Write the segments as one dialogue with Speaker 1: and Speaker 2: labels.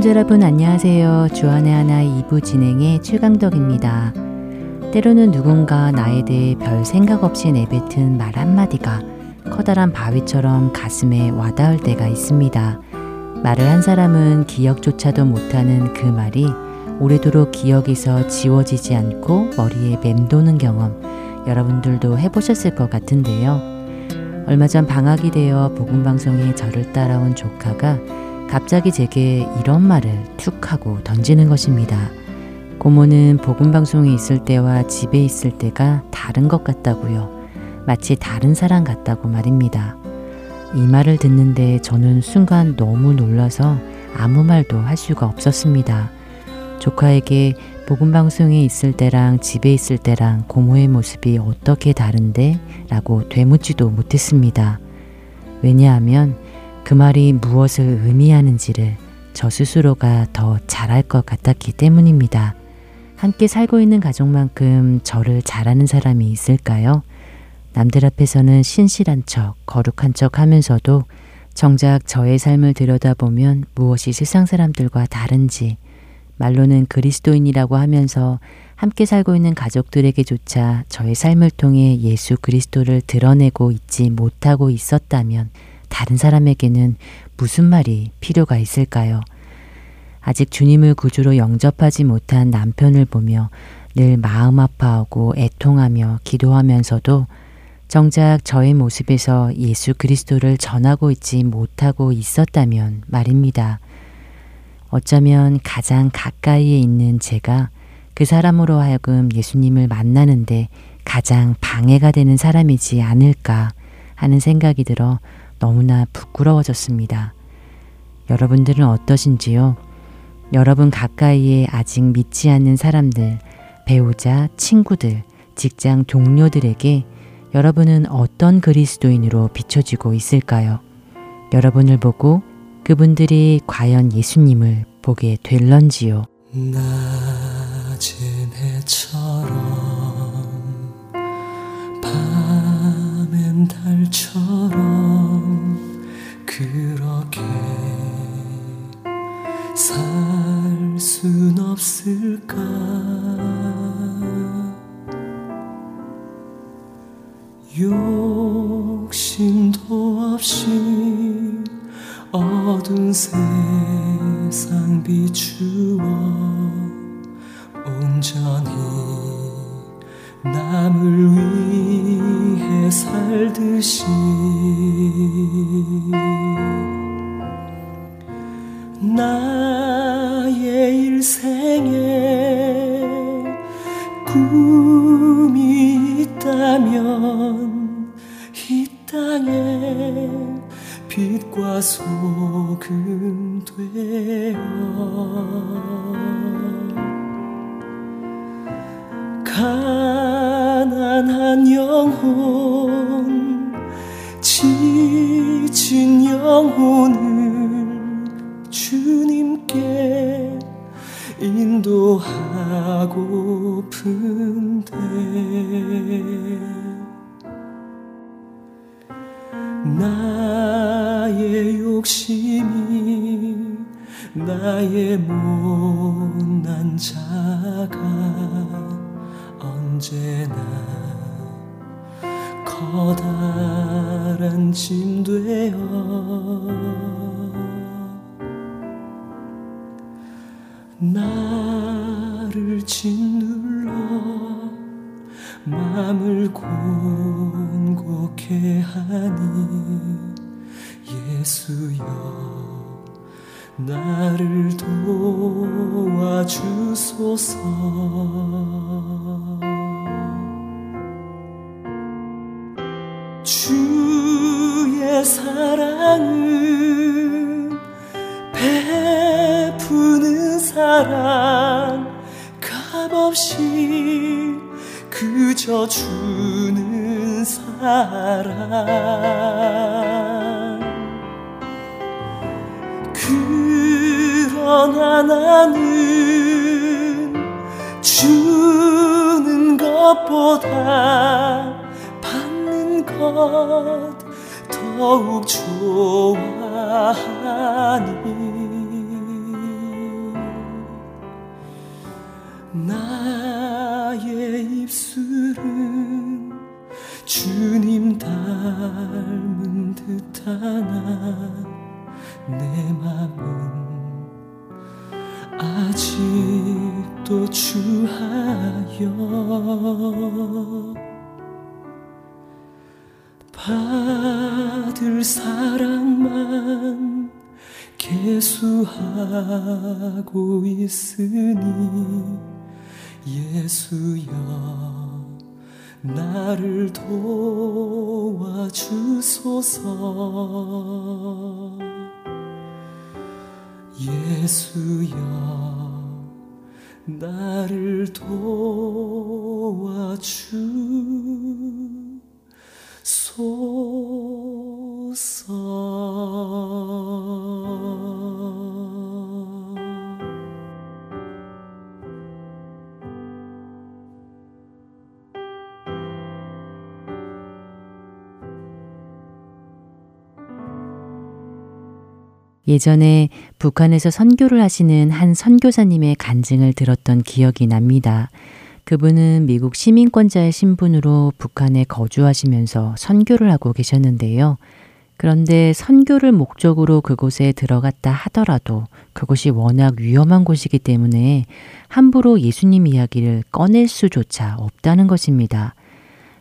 Speaker 1: 애청자 여러분 안녕하세요. 주안의 하나 2부 진행의 최강덕입니다. 때로는 누군가 나에 대해 별 생각 없이 내뱉은 말 한마디가 커다란 바위처럼 가슴에 와닿을 때가 있습니다. 말을 한 사람은 기억조차도 못하는 그 말이 오래도록 기억에서 지워지지 않고 머리에 맴도는 경험 여러분들도 해보셨을 것 같은데요. 얼마 전 방학이 되어 복음방송에 저를 따라온 조카가 갑자기 제게 이런 말을 툭 하고 던지는 것입니다. 고모는 복음방송에 있을 때와 집에 있을 때가 다른 것 같다고요. 마치 다른 사람 같다고 말입니다. 이 말을 듣는데 저는 순간 너무 놀라서 아무 말도 할 수가 없었습니다. 조카에게 복음방송에 있을 때랑 집에 있을 때랑 고모의 모습이 어떻게 다른데? 라고 되묻지도 못했습니다. 왜냐하면 그 말이 무엇을 의미하는지를 저 스스로가 더 잘할 것 같았기 때문입니다. 함께 살고 있는 가족만큼 저를 잘하는 사람이 있을까요? 남들 앞에서는 신실한 척, 거룩한 척 하면서도 정작 저의 삶을 들여다보면 무엇이 세상 사람들과 다른지, 말로는 그리스도인이라고 하면서 함께 살고 있는 가족들에게조차 저의 삶을 통해 예수 그리스도를 드러내고 있지 못하고 있었다면 다른 사람에게는 무슨 말이 필요가 있을까요? 아직 주님을 구주로 영접하지 못한 남편을 보며 늘 마음 아파하고 애통하며 기도하면서도 정작 저의 모습에서 예수 그리스도를 전하고 있지 못하고 있었다면 말입니다. 어쩌면 가장 가까이에 있는 제가 그 사람으로 하여금 예수님을 만나는데 가장 방해가 되는 사람이지 않을까 하는 생각이 들어 너무나 부끄러워졌습니다. 여러분들은 어떠신지요? 여러분 가까이에 아직 믿지 않는 사람들, 배우자, 친구들, 직장 동료들에게 여러분은 어떤 그리스도인으로 비춰지고 있을까요? 여러분을 보고 그분들이 과연 예수님을 보게 될런지요.
Speaker 2: 낮은 해처럼 밤엔 달처럼 그렇게 살 순 없을까? 욕심도 없이 어두운 세상 비추어 온전히 남을 위해 살듯이. 나의 일생에 꿈이 있다면 이 땅에 빛과 소금 되어 가난한 영혼 지친 영혼을 주님께 인도하고픈데. 나의 욕심이 나의 못 짐 되어 나를 짓눌러 마음을 곤곡해 하니 예수여 나를 도와주소서 그저 주는 사랑. 그러나 나는 주는 것보다 받는 것 더욱 좋아하니 나의 입술은 주님 닮은 듯하나 내 맘은 아직도 주하여 받을 사랑만 계수하고 있으니 예수여 나를 도와주소서. 예수여 나를 도와주소서
Speaker 1: 예전에 북한에서 선교를 하시는 한 선교사님의 간증을 들었던 기억이 납니다. 그분은 미국 시민권자의 신분으로 북한에 거주하시면서 선교를 하고 계셨는데요. 그런데 선교를 목적으로 그곳에 들어갔다 하더라도 그곳이 워낙 위험한 곳이기 때문에 함부로 예수님 이야기를 꺼낼 수조차 없다는 것입니다.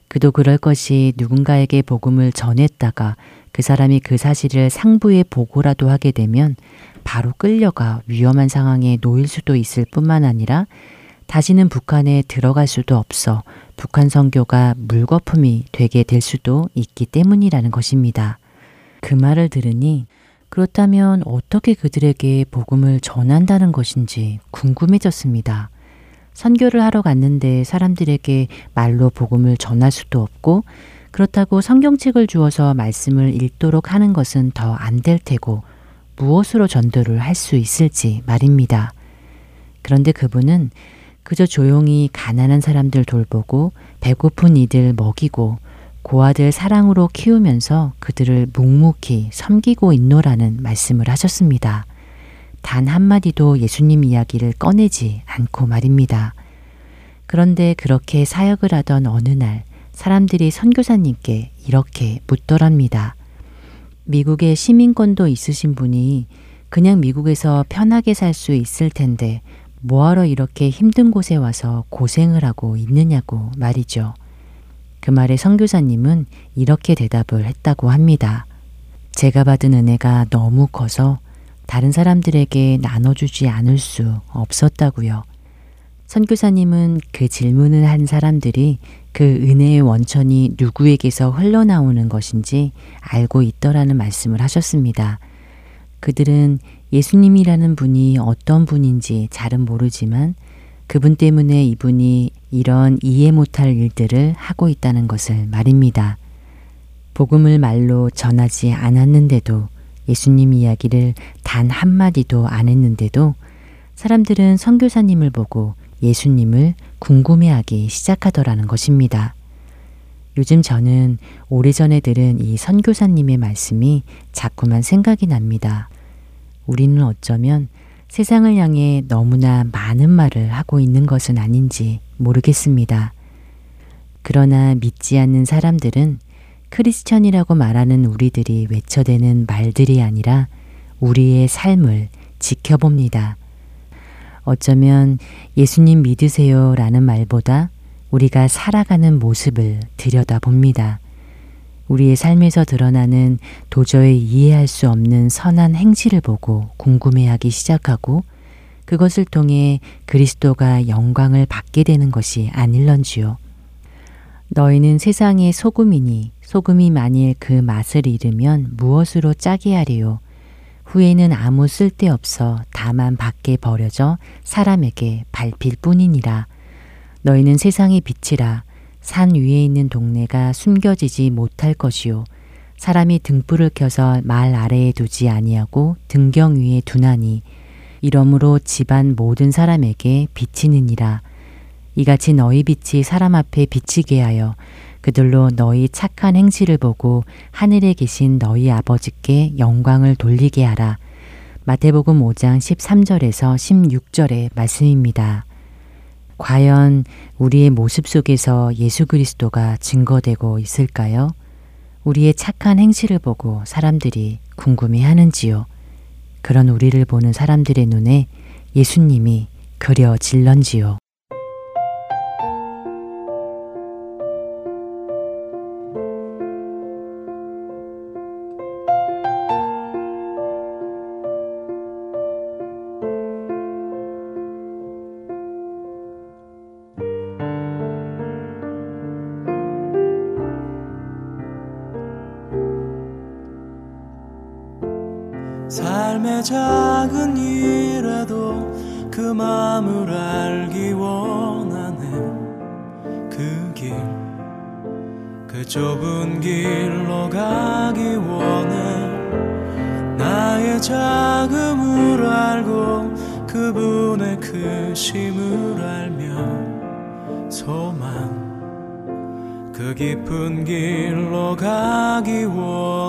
Speaker 1: 그도 그럴 것이 누군가에게 복음을 전했다가 그 사람이 그 사실을 상부에 보고라도 하게 되면 바로 끌려가 위험한 상황에 놓일 수도 있을 뿐만 아니라 다시는 북한에 들어갈 수도 없어 북한 선교가 물거품이 되게 될 수도 있기 때문이라는 것입니다. 그 말을 들으니 그렇다면 어떻게 그들에게 복음을 전한다는 것인지 궁금해졌습니다. 선교를 하러 갔는데 사람들에게 말로 복음을 전할 수도 없고 그렇다고 성경책을 주어서 말씀을 읽도록 하는 것은 더 안 될 테고 무엇으로 전도를 할 수 있을지 말입니다. 그런데 그분은 그저 조용히 가난한 사람들 돌보고 배고픈 이들 먹이고 고아들 사랑으로 키우면서 그들을 묵묵히 섬기고 있노라는 말씀을 하셨습니다. 단 한마디도 예수님 이야기를 꺼내지 않고 말입니다. 그런데 그렇게 사역을 하던 어느 날 사람들이 선교사님께 이렇게 묻더랍니다. 미국에 시민권도 있으신 분이 그냥 미국에서 편하게 살 수 있을 텐데 뭐하러 이렇게 힘든 곳에 와서 고생을 하고 있느냐고 말이죠. 그 말에 선교사님은 이렇게 대답을 했다고 합니다. 제가 받은 은혜가 너무 커서 다른 사람들에게 나눠주지 않을 수 없었다고요. 선교사님은 그 질문을 한 사람들이 그 은혜의 원천이 누구에게서 흘러나오는 것인지 알고 있더라는 말씀을 하셨습니다. 그들은 예수님이라는 분이 어떤 분인지 잘은 모르지만 그분 때문에 이분이 이런 이해 못할 일들을 하고 있다는 것을 말입니다. 복음을 말로 전하지 않았는데도 예수님 이야기를 단 한마디도 안 했는데도 사람들은 선교사님을 보고 예수님을 궁금해하기 시작하더라는 것입니다. 요즘 저는 오래전에 들은 이 선교사님의 말씀이 자꾸만 생각이 납니다. 우리는 어쩌면 세상을 향해 너무나 많은 말을 하고 있는 것은 아닌지 모르겠습니다. 그러나 믿지 않는 사람들은 크리스천이라고 말하는 우리들이 외쳐대는 말들이 아니라 우리의 삶을 지켜봅니다. 어쩌면 예수님 믿으세요 라는 말보다 우리가 살아가는 모습을 들여다 봅니다. 우리의 삶에서 드러나는 도저히 이해할 수 없는 선한 행실을 보고 궁금해하기 시작하고 그것을 통해 그리스도가 영광을 받게 되는 것이 아닐런지요. 너희는 세상의 소금이니 소금이 만일 그 맛을 잃으면 무엇으로 짜게 하리요? 후에는 아무 쓸데없어 다만 밖에 버려져 사람에게 밟힐 뿐이니라. 너희는 세상의 빛이라 산 위에 있는 동네가 숨겨지지 못할 것이요. 사람이 등불을 켜서 말 아래에 두지 아니하고 등경 위에 두나니 이러므로 집안 모든 사람에게 비치느니라. 이같이 너희 빛이 사람 앞에 비치게 하여 그들로 너희 착한 행실을 보고 하늘에 계신 너희 아버지께 영광을 돌리게 하라. 마태복음 5장 13절에서 16절의 말씀입니다. 과연 우리의 모습 속에서 예수 그리스도가 증거되고 있을까요? 우리의 착한 행실을 보고 사람들이 궁금해 하는지요? 그런 우리를 보는 사람들의 눈에 예수님이 그려질런지요?
Speaker 2: 좁은 길로 가기 원해. 나의 자금을 알고 그분의 크심을 알며 소망. 그 깊은 길로 가기 원하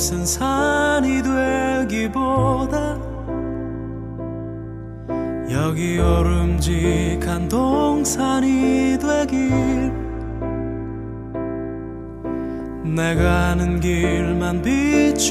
Speaker 2: 솟은 산이 되기보다 여기 오름직한 동산이 되길. 내가 아는 길만 비추기보다는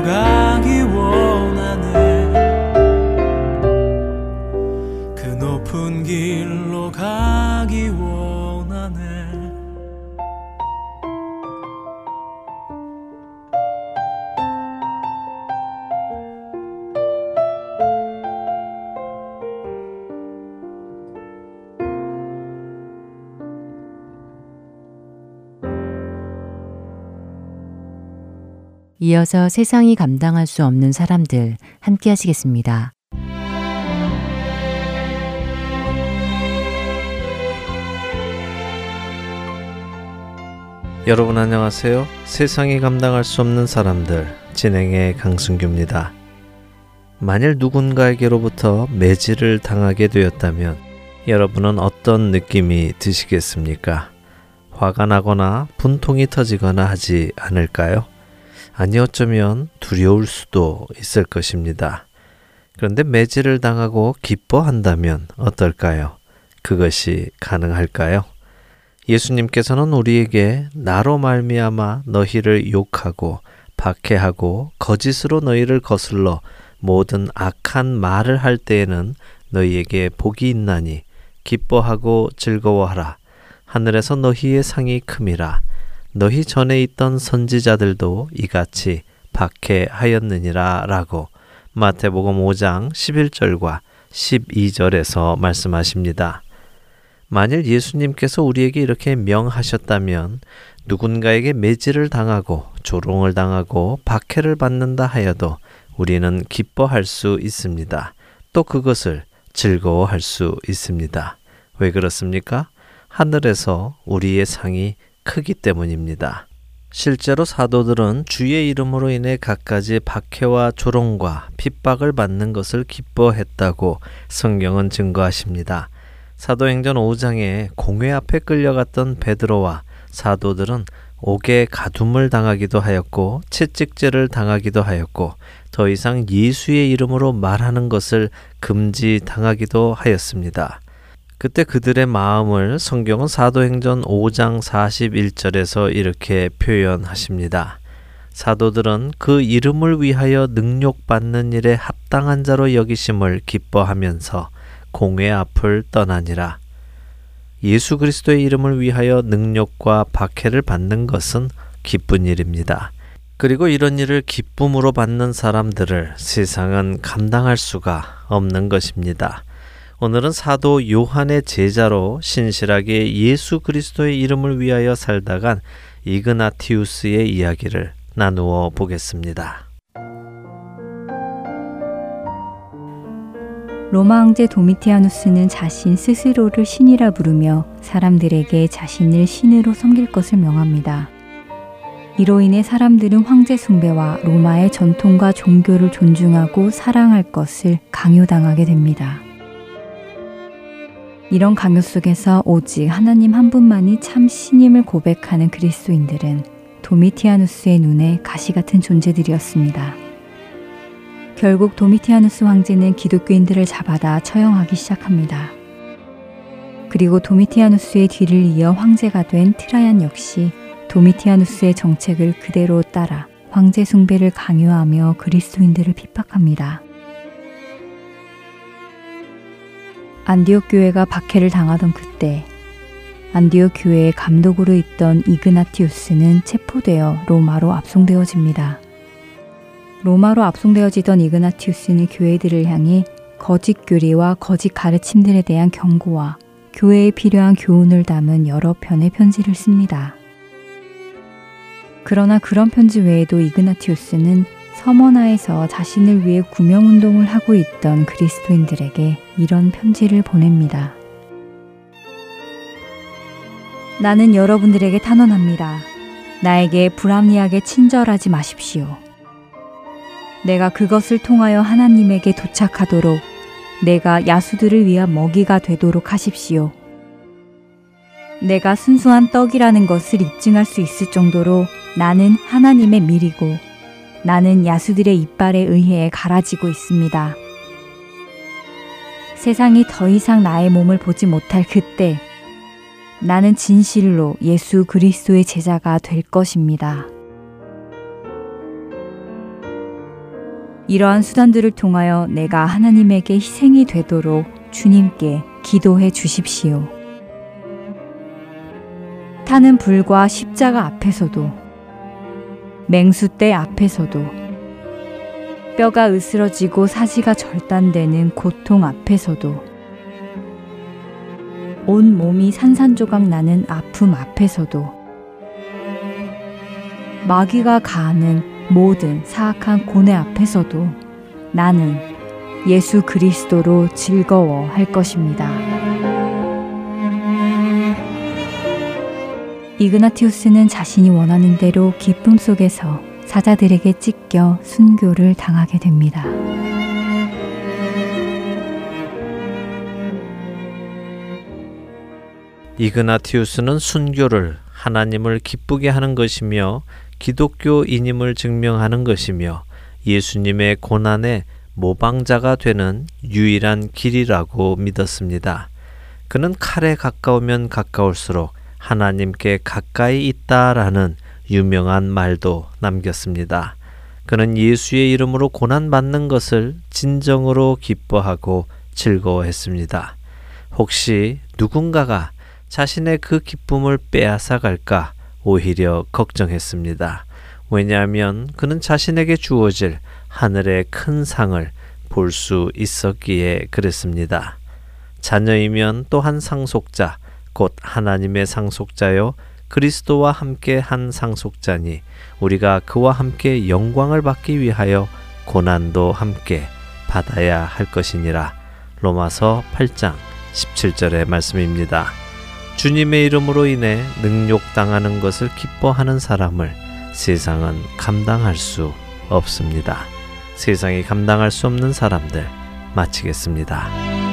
Speaker 1: 이어서 세상이 감당할 수 없는 사람들 함께 하시겠습니다.
Speaker 3: 여러분 안녕하세요. 세상이 감당할 수 없는 사람들 진행의 강승규입니다. 만일 누군가에게로부터 매질을 당하게 되었다면 여러분은 어떤 느낌이 드시겠습니까? 화가 나거나 분통이 터지거나 하지 않을까요? 아니 어쩌면 두려울 수도 있을 것입니다. 그런데 매질을 당하고 기뻐한다면 어떨까요? 그것이 가능할까요? 예수님께서는 우리에게 나로 말미암아 너희를 욕하고 박해하고 거짓으로 너희를 거슬러 모든 악한 말을 할 때에는 너희에게 복이 있나니 기뻐하고 즐거워하라 하늘에서 너희의 상이 큼이라 너희 전에 있던 선지자들도 이같이 박해하였느니라 라고 마태복음 5장 11절과 12절에서 말씀하십니다. 만일 예수님께서 우리에게 이렇게 명하셨다면 누군가에게 매질을 당하고 조롱을 당하고 박해를 받는다 하여도 우리는 기뻐할 수 있습니다. 또 그것을 즐거워할 수 있습니다. 왜 그렇습니까? 하늘에서 우리의 상이 크기 때문입니다. 실제로 사도들은 주의 이름으로 인해 갖가지 박해와 조롱과 핍박을 받는 것을 기뻐했다고 성경은 증거하십니다. 사도행전 5장에 공회 앞에 끌려갔던 베드로와 사도들은 옥에 가둠을 당하기도 하였고 채찍질을 당하기도 하였고 더 이상 예수의 이름으로 말하는 것을 금지 당하기도 하였습니다. 그때 그들의 마음을 성경은 사도행전 5장 41절에서 이렇게 표현하십니다. 사도들은 그 이름을 위하여 능욕받는 일에 합당한 자로 여기심을 기뻐하면서 공회 앞을 떠나니라. 예수 그리스도의 이름을 위하여 능력과 박해를 받는 것은 기쁜 일입니다. 그리고 이런 일을 기쁨으로 받는 사람들을 세상은 감당할 수가 없는 것입니다. 오늘은 사도 요한의 제자로 신실하게 예수 그리스도의 이름을 위하여 살다간 이그나티우스의 이야기를 나누어 보겠습니다.
Speaker 4: 로마 황제 도미티아누스는 자신 스스로를 신이라 부르며 사람들에게 자신을 신으로 섬길 것을 명합니다. 이로 인해 사람들은 황제 숭배와 로마의 전통과 종교를 존중하고 사랑할 것을 강요당하게 됩니다. 이런 강요 속에서 오직 하나님 한 분만이 참 신임을 고백하는 그리스도인들은 도미티아누스의 눈에 가시 같은 존재들이었습니다. 결국 도미티아누스 황제는 기독교인들을 잡아다 처형하기 시작합니다. 그리고 도미티아누스의 뒤를 이어 황제가 된 트라얀 역시 도미티아누스의 정책을 그대로 따라 황제 숭배를 강요하며 그리스도인들을 핍박합니다. 안디옥 교회가 박해를 당하던 그때 안디옥 교회의 감독으로 있던 이그나티우스는 체포되어 로마로 압송되어집니다. 로마로 압송되어지던 이그나티우스는 교회들을 향해 거짓 교리와 거짓 가르침들에 대한 경고와 교회에 필요한 교훈을 담은 여러 편의 편지를 씁니다. 그러나 그런 편지 외에도 이그나티우스는 서머나에서 자신을 위해 구명운동을 하고 있던 그리스도인들에게 이런 편지를 보냅니다. 나는 여러분들에게 탄원합니다. 나에게 불합리하게 친절하지 마십시오. 내가 그것을 통하여 하나님에게 도착하도록 내가 야수들을 위한 먹이가 되도록 하십시오. 내가 순수한 떡이라는 것을 입증할 수 있을 정도로 나는 하나님의 밀이고 나는 야수들의 이빨에 의해 갈아지고 있습니다. 세상이 더 이상 나의 몸을 보지 못할 그때 나는 진실로 예수 그리스도의 제자가 될 것입니다. 이러한 수단들을 통하여 내가 하나님에게 희생이 되도록 주님께 기도해 주십시오. 타는 불과 십자가 앞에서도 맹수대 앞에서도 뼈가 으스러지고 사지가 절단되는 고통 앞에서도 온 몸이 산산조각 나는 아픔 앞에서도 마귀가 가하는 모든 사악한 고뇌 앞에서도 나는 예수 그리스도로 즐거워 할 것입니다. 이그나티우스는 자신이 원하는 대로 기쁨 속에서 사자들에게 찢겨 순교를 당하게 됩니다.
Speaker 3: 이그나티우스는 순교를 하나님을 기쁘게 하는 것이며 기독교인임을 증명하는 것이며 예수님의 고난의 모방자가 되는 유일한 길이라고 믿었습니다. 그는 칼에 가까우면 가까울수록 하나님께 가까이 있다라는 유명한 말도 남겼습니다. 그는 예수의 이름으로 고난받는 것을 진정으로 기뻐하고 즐거워했습니다. 혹시 누군가가 자신의 그 기쁨을 빼앗아 갈까 오히려 걱정했습니다. 왜냐하면 그는 자신에게 주어질 하늘의 큰 상을 볼 수 있었기에 그랬습니다. 자녀이면 또한 상속자, 곧 하나님의 상속자요, 그리스도와 함께 한 상속자니 우리가 그와 함께 영광을 받기 위하여 고난도 함께 받아야 할 것이니라. 로마서 8장 17절의 말씀입니다. 주님의 이름으로 인해 능욕당하는 것을 기뻐하는 사람을 세상은 감당할 수 없습니다. 세상이 감당할 수 없는 사람들 마치겠습니다.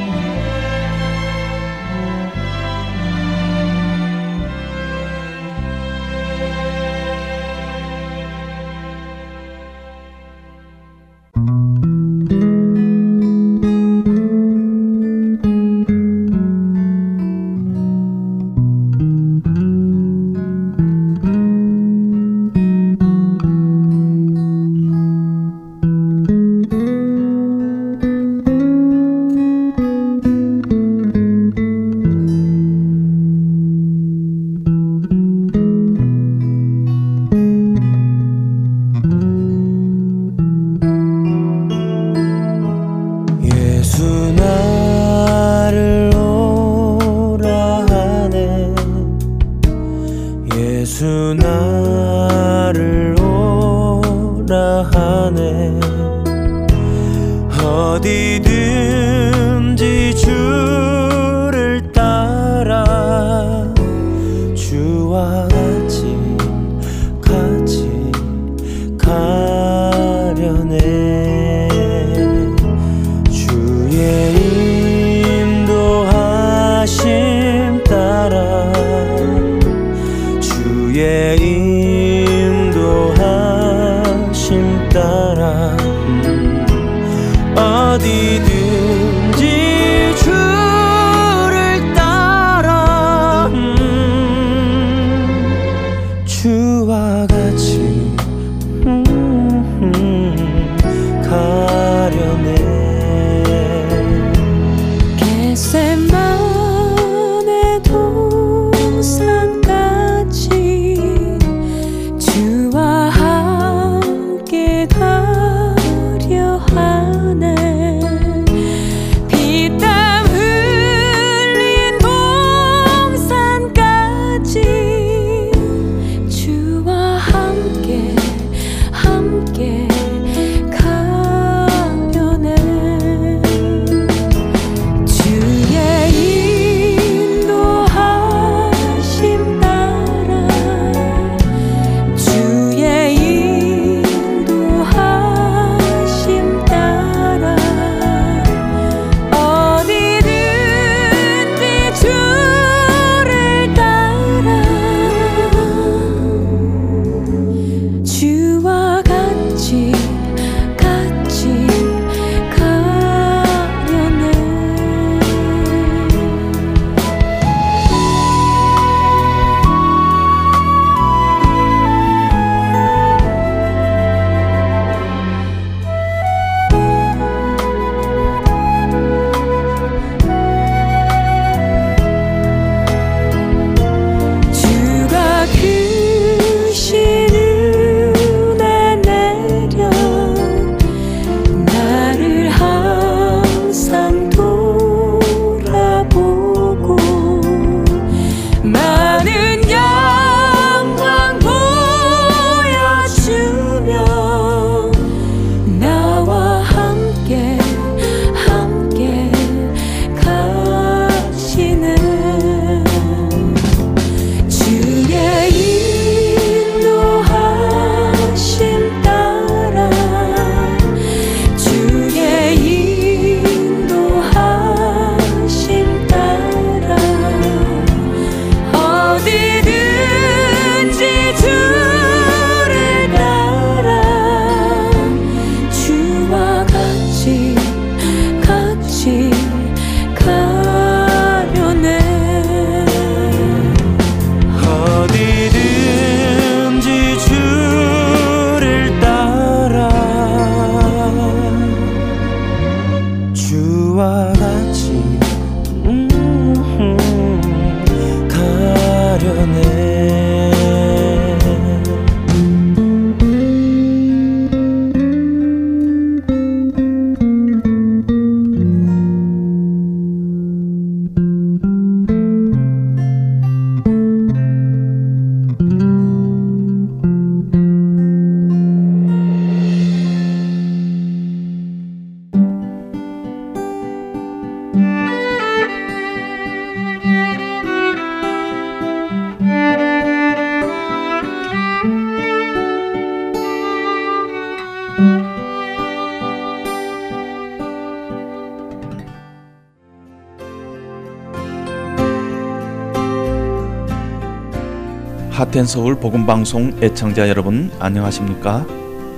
Speaker 5: Heart and Soul 복음방송 애청자 여러분 안녕하십니까?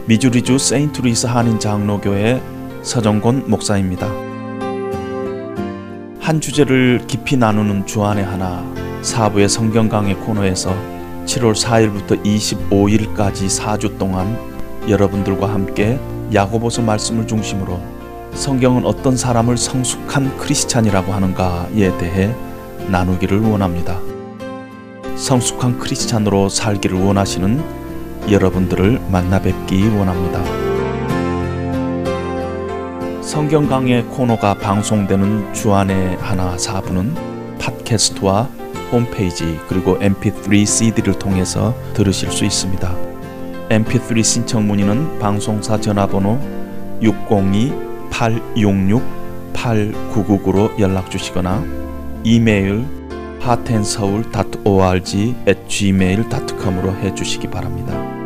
Speaker 5: 미주리주 세인트루이스 한인 장로교회 서정곤 목사입니다. 한 주제를 깊이 나누는 주안의 하나 사부의 성경 강의 코너에서 7월 4일부터 25일까지 4주 동안 여러분들과 함께 야고보서 말씀을 중심으로 성경은 어떤 사람을 성숙한 크리스찬이라고 하는가에 대해 나누기를 원합니다. 성숙한 크리스찬으로 살기를 원하시는 여러분들을 만나 뵙기 원합니다. 성경 강의 코너가 방송되는 주안의 하나 사부는 팟캐스트와 홈페이지 그리고 mp3 cd를 통해서 들으실 수 있습니다. mp3 신청 문의는 방송사 전화번호 602-866-8999로 연락 주시거나 이메일 heartandseoul.org at gmail.com으로 해 주시기 바랍니다.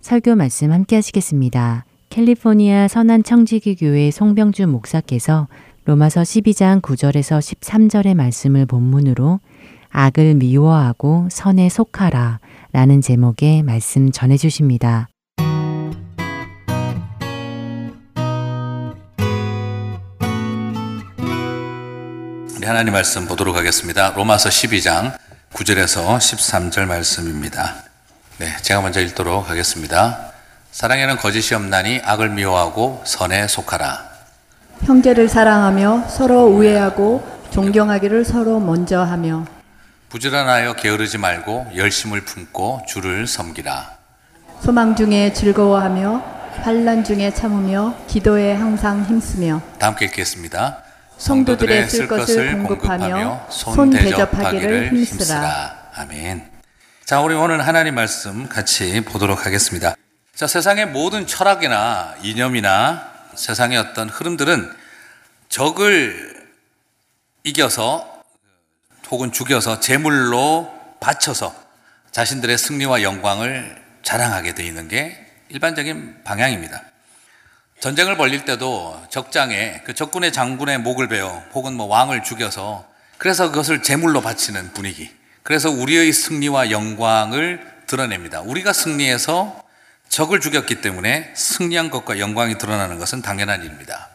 Speaker 1: 설교 말씀 함께 하시겠습니다. 캘리포니아 선한 청지기 교회 송병준 목사께서 로마서 12장 9절에서 13절의 말씀을 본문으로 악을 미워하고 선에 속하라 라는 제목의 말씀 전해 주십니다.
Speaker 6: 우리 하나님 말씀 보도록 하겠습니다. 로마서 12장 9절에서 13절 말씀입니다. 네, 제가 먼저 읽도록 하겠습니다. 사랑에는 거짓이 없나니 악을 미워하고 선에 속하라.
Speaker 7: 형제를 사랑하며 서로 우애하고 존경하기를 서로 먼저 하며
Speaker 6: 부지런하여 게으르지 말고 열심을 품고 주를 섬기라.
Speaker 7: 소망 중에 즐거워하며 환난 중에 참으며 기도에 항상 힘쓰며
Speaker 6: 다 함께 읽겠습니다.
Speaker 7: 성도들의 쓸 것을 공급하며 손 대접하기를 힘쓰라.
Speaker 6: 아멘. 자, 우리 오늘 하나님 말씀 같이 보도록 하겠습니다. 자, 세상의 모든 철학이나 이념이나 세상의 어떤 흐름들은 적을 이겨서 혹은 죽여서 제물로 바쳐서 자신들의 승리와 영광을 자랑하게 되어 있는 게 일반적인 방향입니다. 전쟁을 벌릴 때도 적장에 그 적군의 장군의 목을 베어 혹은 뭐 왕을 죽여서 그래서 그것을 제물로 바치는 분위기. 그래서 우리의 승리와 영광을 드러냅니다. 우리가 승리해서 적을 죽였기 때문에 승리한 것과 영광이 드러나는 것은 당연한 일입니다.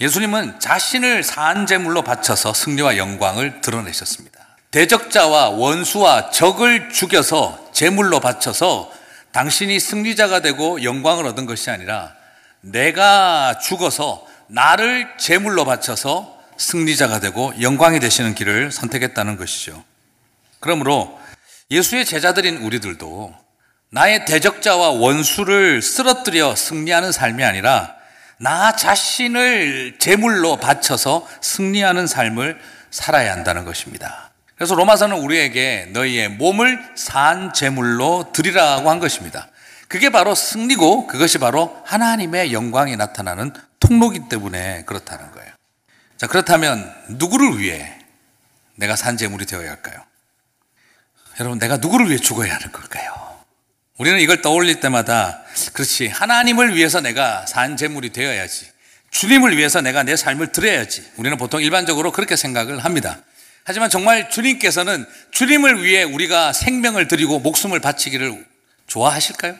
Speaker 6: 예수님은 자신을 산 제물로 바쳐서 승리와 영광을 드러내셨습니다. 대적자와 원수와 적을 죽여서 제물로 바쳐서 당신이 승리자가 되고 영광을 얻은 것이 아니라 내가 죽어서 나를 제물로 바쳐서 승리자가 되고 영광이 되시는 길을 선택했다는 것이죠. 그러므로 예수의 제자들인 우리들도 나의 대적자와 원수를 쓰러뜨려 승리하는 삶이 아니라 나 자신을 제물로 바쳐서 승리하는 삶을 살아야 한다는 것입니다. 그래서 로마서는 우리에게 너희의 몸을 산 제물로 드리라고 한 것입니다. 그게 바로 승리고 그것이 바로 하나님의 영광이 나타나는 통로기 때문에 그렇다는 거예요. 자, 그렇다면 누구를 위해 내가 산 제물이 되어야 할까요? 여러분, 내가 누구를 위해 죽어야 하는 걸까요? 우리는 이걸 떠올릴 때마다 그렇지. 하나님을 위해서 내가 산 제물이 되어야지. 주님을 위해서 내가 내 삶을 드려야지. 우리는 보통 일반적으로 그렇게 생각을 합니다. 하지만 정말 주님께서는 주님을 위해 우리가 생명을 드리고 목숨을 바치기를 좋아하실까요?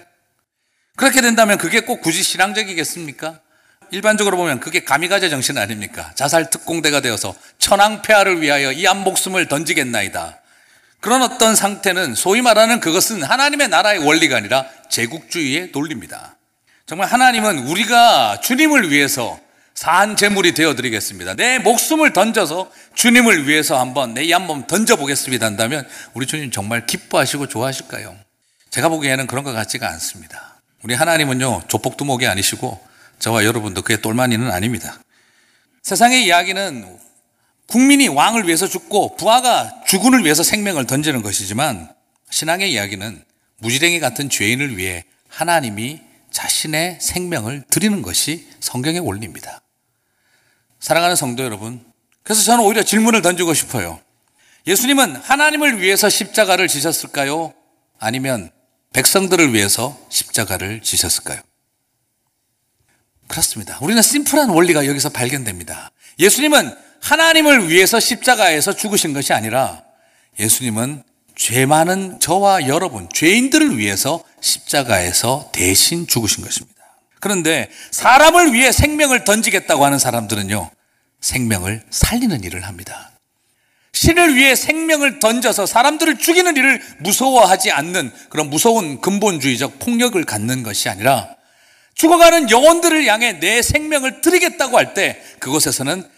Speaker 6: 그렇게 된다면 그게 꼭 굳이 신앙적이겠습니까? 일반적으로 보면 그게 가미가제 정신 아닙니까? 자살 특공대가 되어서 천황폐하를 위하여 이 한 목숨을 던지겠나이다. 그런 어떤 상태는 소위 말하는 그것은 하나님의 나라의 원리가 아니라 제국주의의 논리입니다. 정말 하나님은 우리가 주님을 위해서 산 제물이 되어 드리겠습니다. 내 목숨을 던져서 주님을 위해서 한번 내이 한번 던져 보겠습니다 한다면 우리 주님 정말 기뻐하시고 좋아하실까요? 제가 보기에는 그런 것 같지가 않습니다. 우리 하나님은요 조폭두목이 아니시고 저와 여러분도 그의 똘마니는 아닙니다. 세상의 이야기는 국민이 왕을 위해서 죽고 부하가 주군을 위해서 생명을 던지는 것이지만 신앙의 이야기는 무지랭이 같은 죄인을 위해 하나님이 자신의 생명을 드리는 것이 성경의 원리입니다. 사랑하는 성도 여러분, 그래서 저는 오히려 질문을 던지고 싶어요. 예수님은 하나님을 위해서 십자가를 지셨을까요? 아니면 백성들을 위해서 십자가를 지셨을까요? 그렇습니다. 우리는 심플한 원리가 여기서 발견됩니다. 예수님은 하나님을 위해서 십자가에서 죽으신 것이 아니라 예수님은 죄 많은 저와 여러분, 죄인들을 위해서 십자가에서 대신 죽으신 것입니다. 그런데 사람을 위해 생명을 던지겠다고 하는 사람들은요, 생명을 살리는 일을 합니다. 신을 위해 생명을 던져서 사람들을 죽이는 일을 무서워하지 않는 그런 무서운 근본주의적 폭력을 갖는 것이 아니라 죽어가는 영혼들을 향해 내 생명을 드리겠다고 할 때 그곳에서는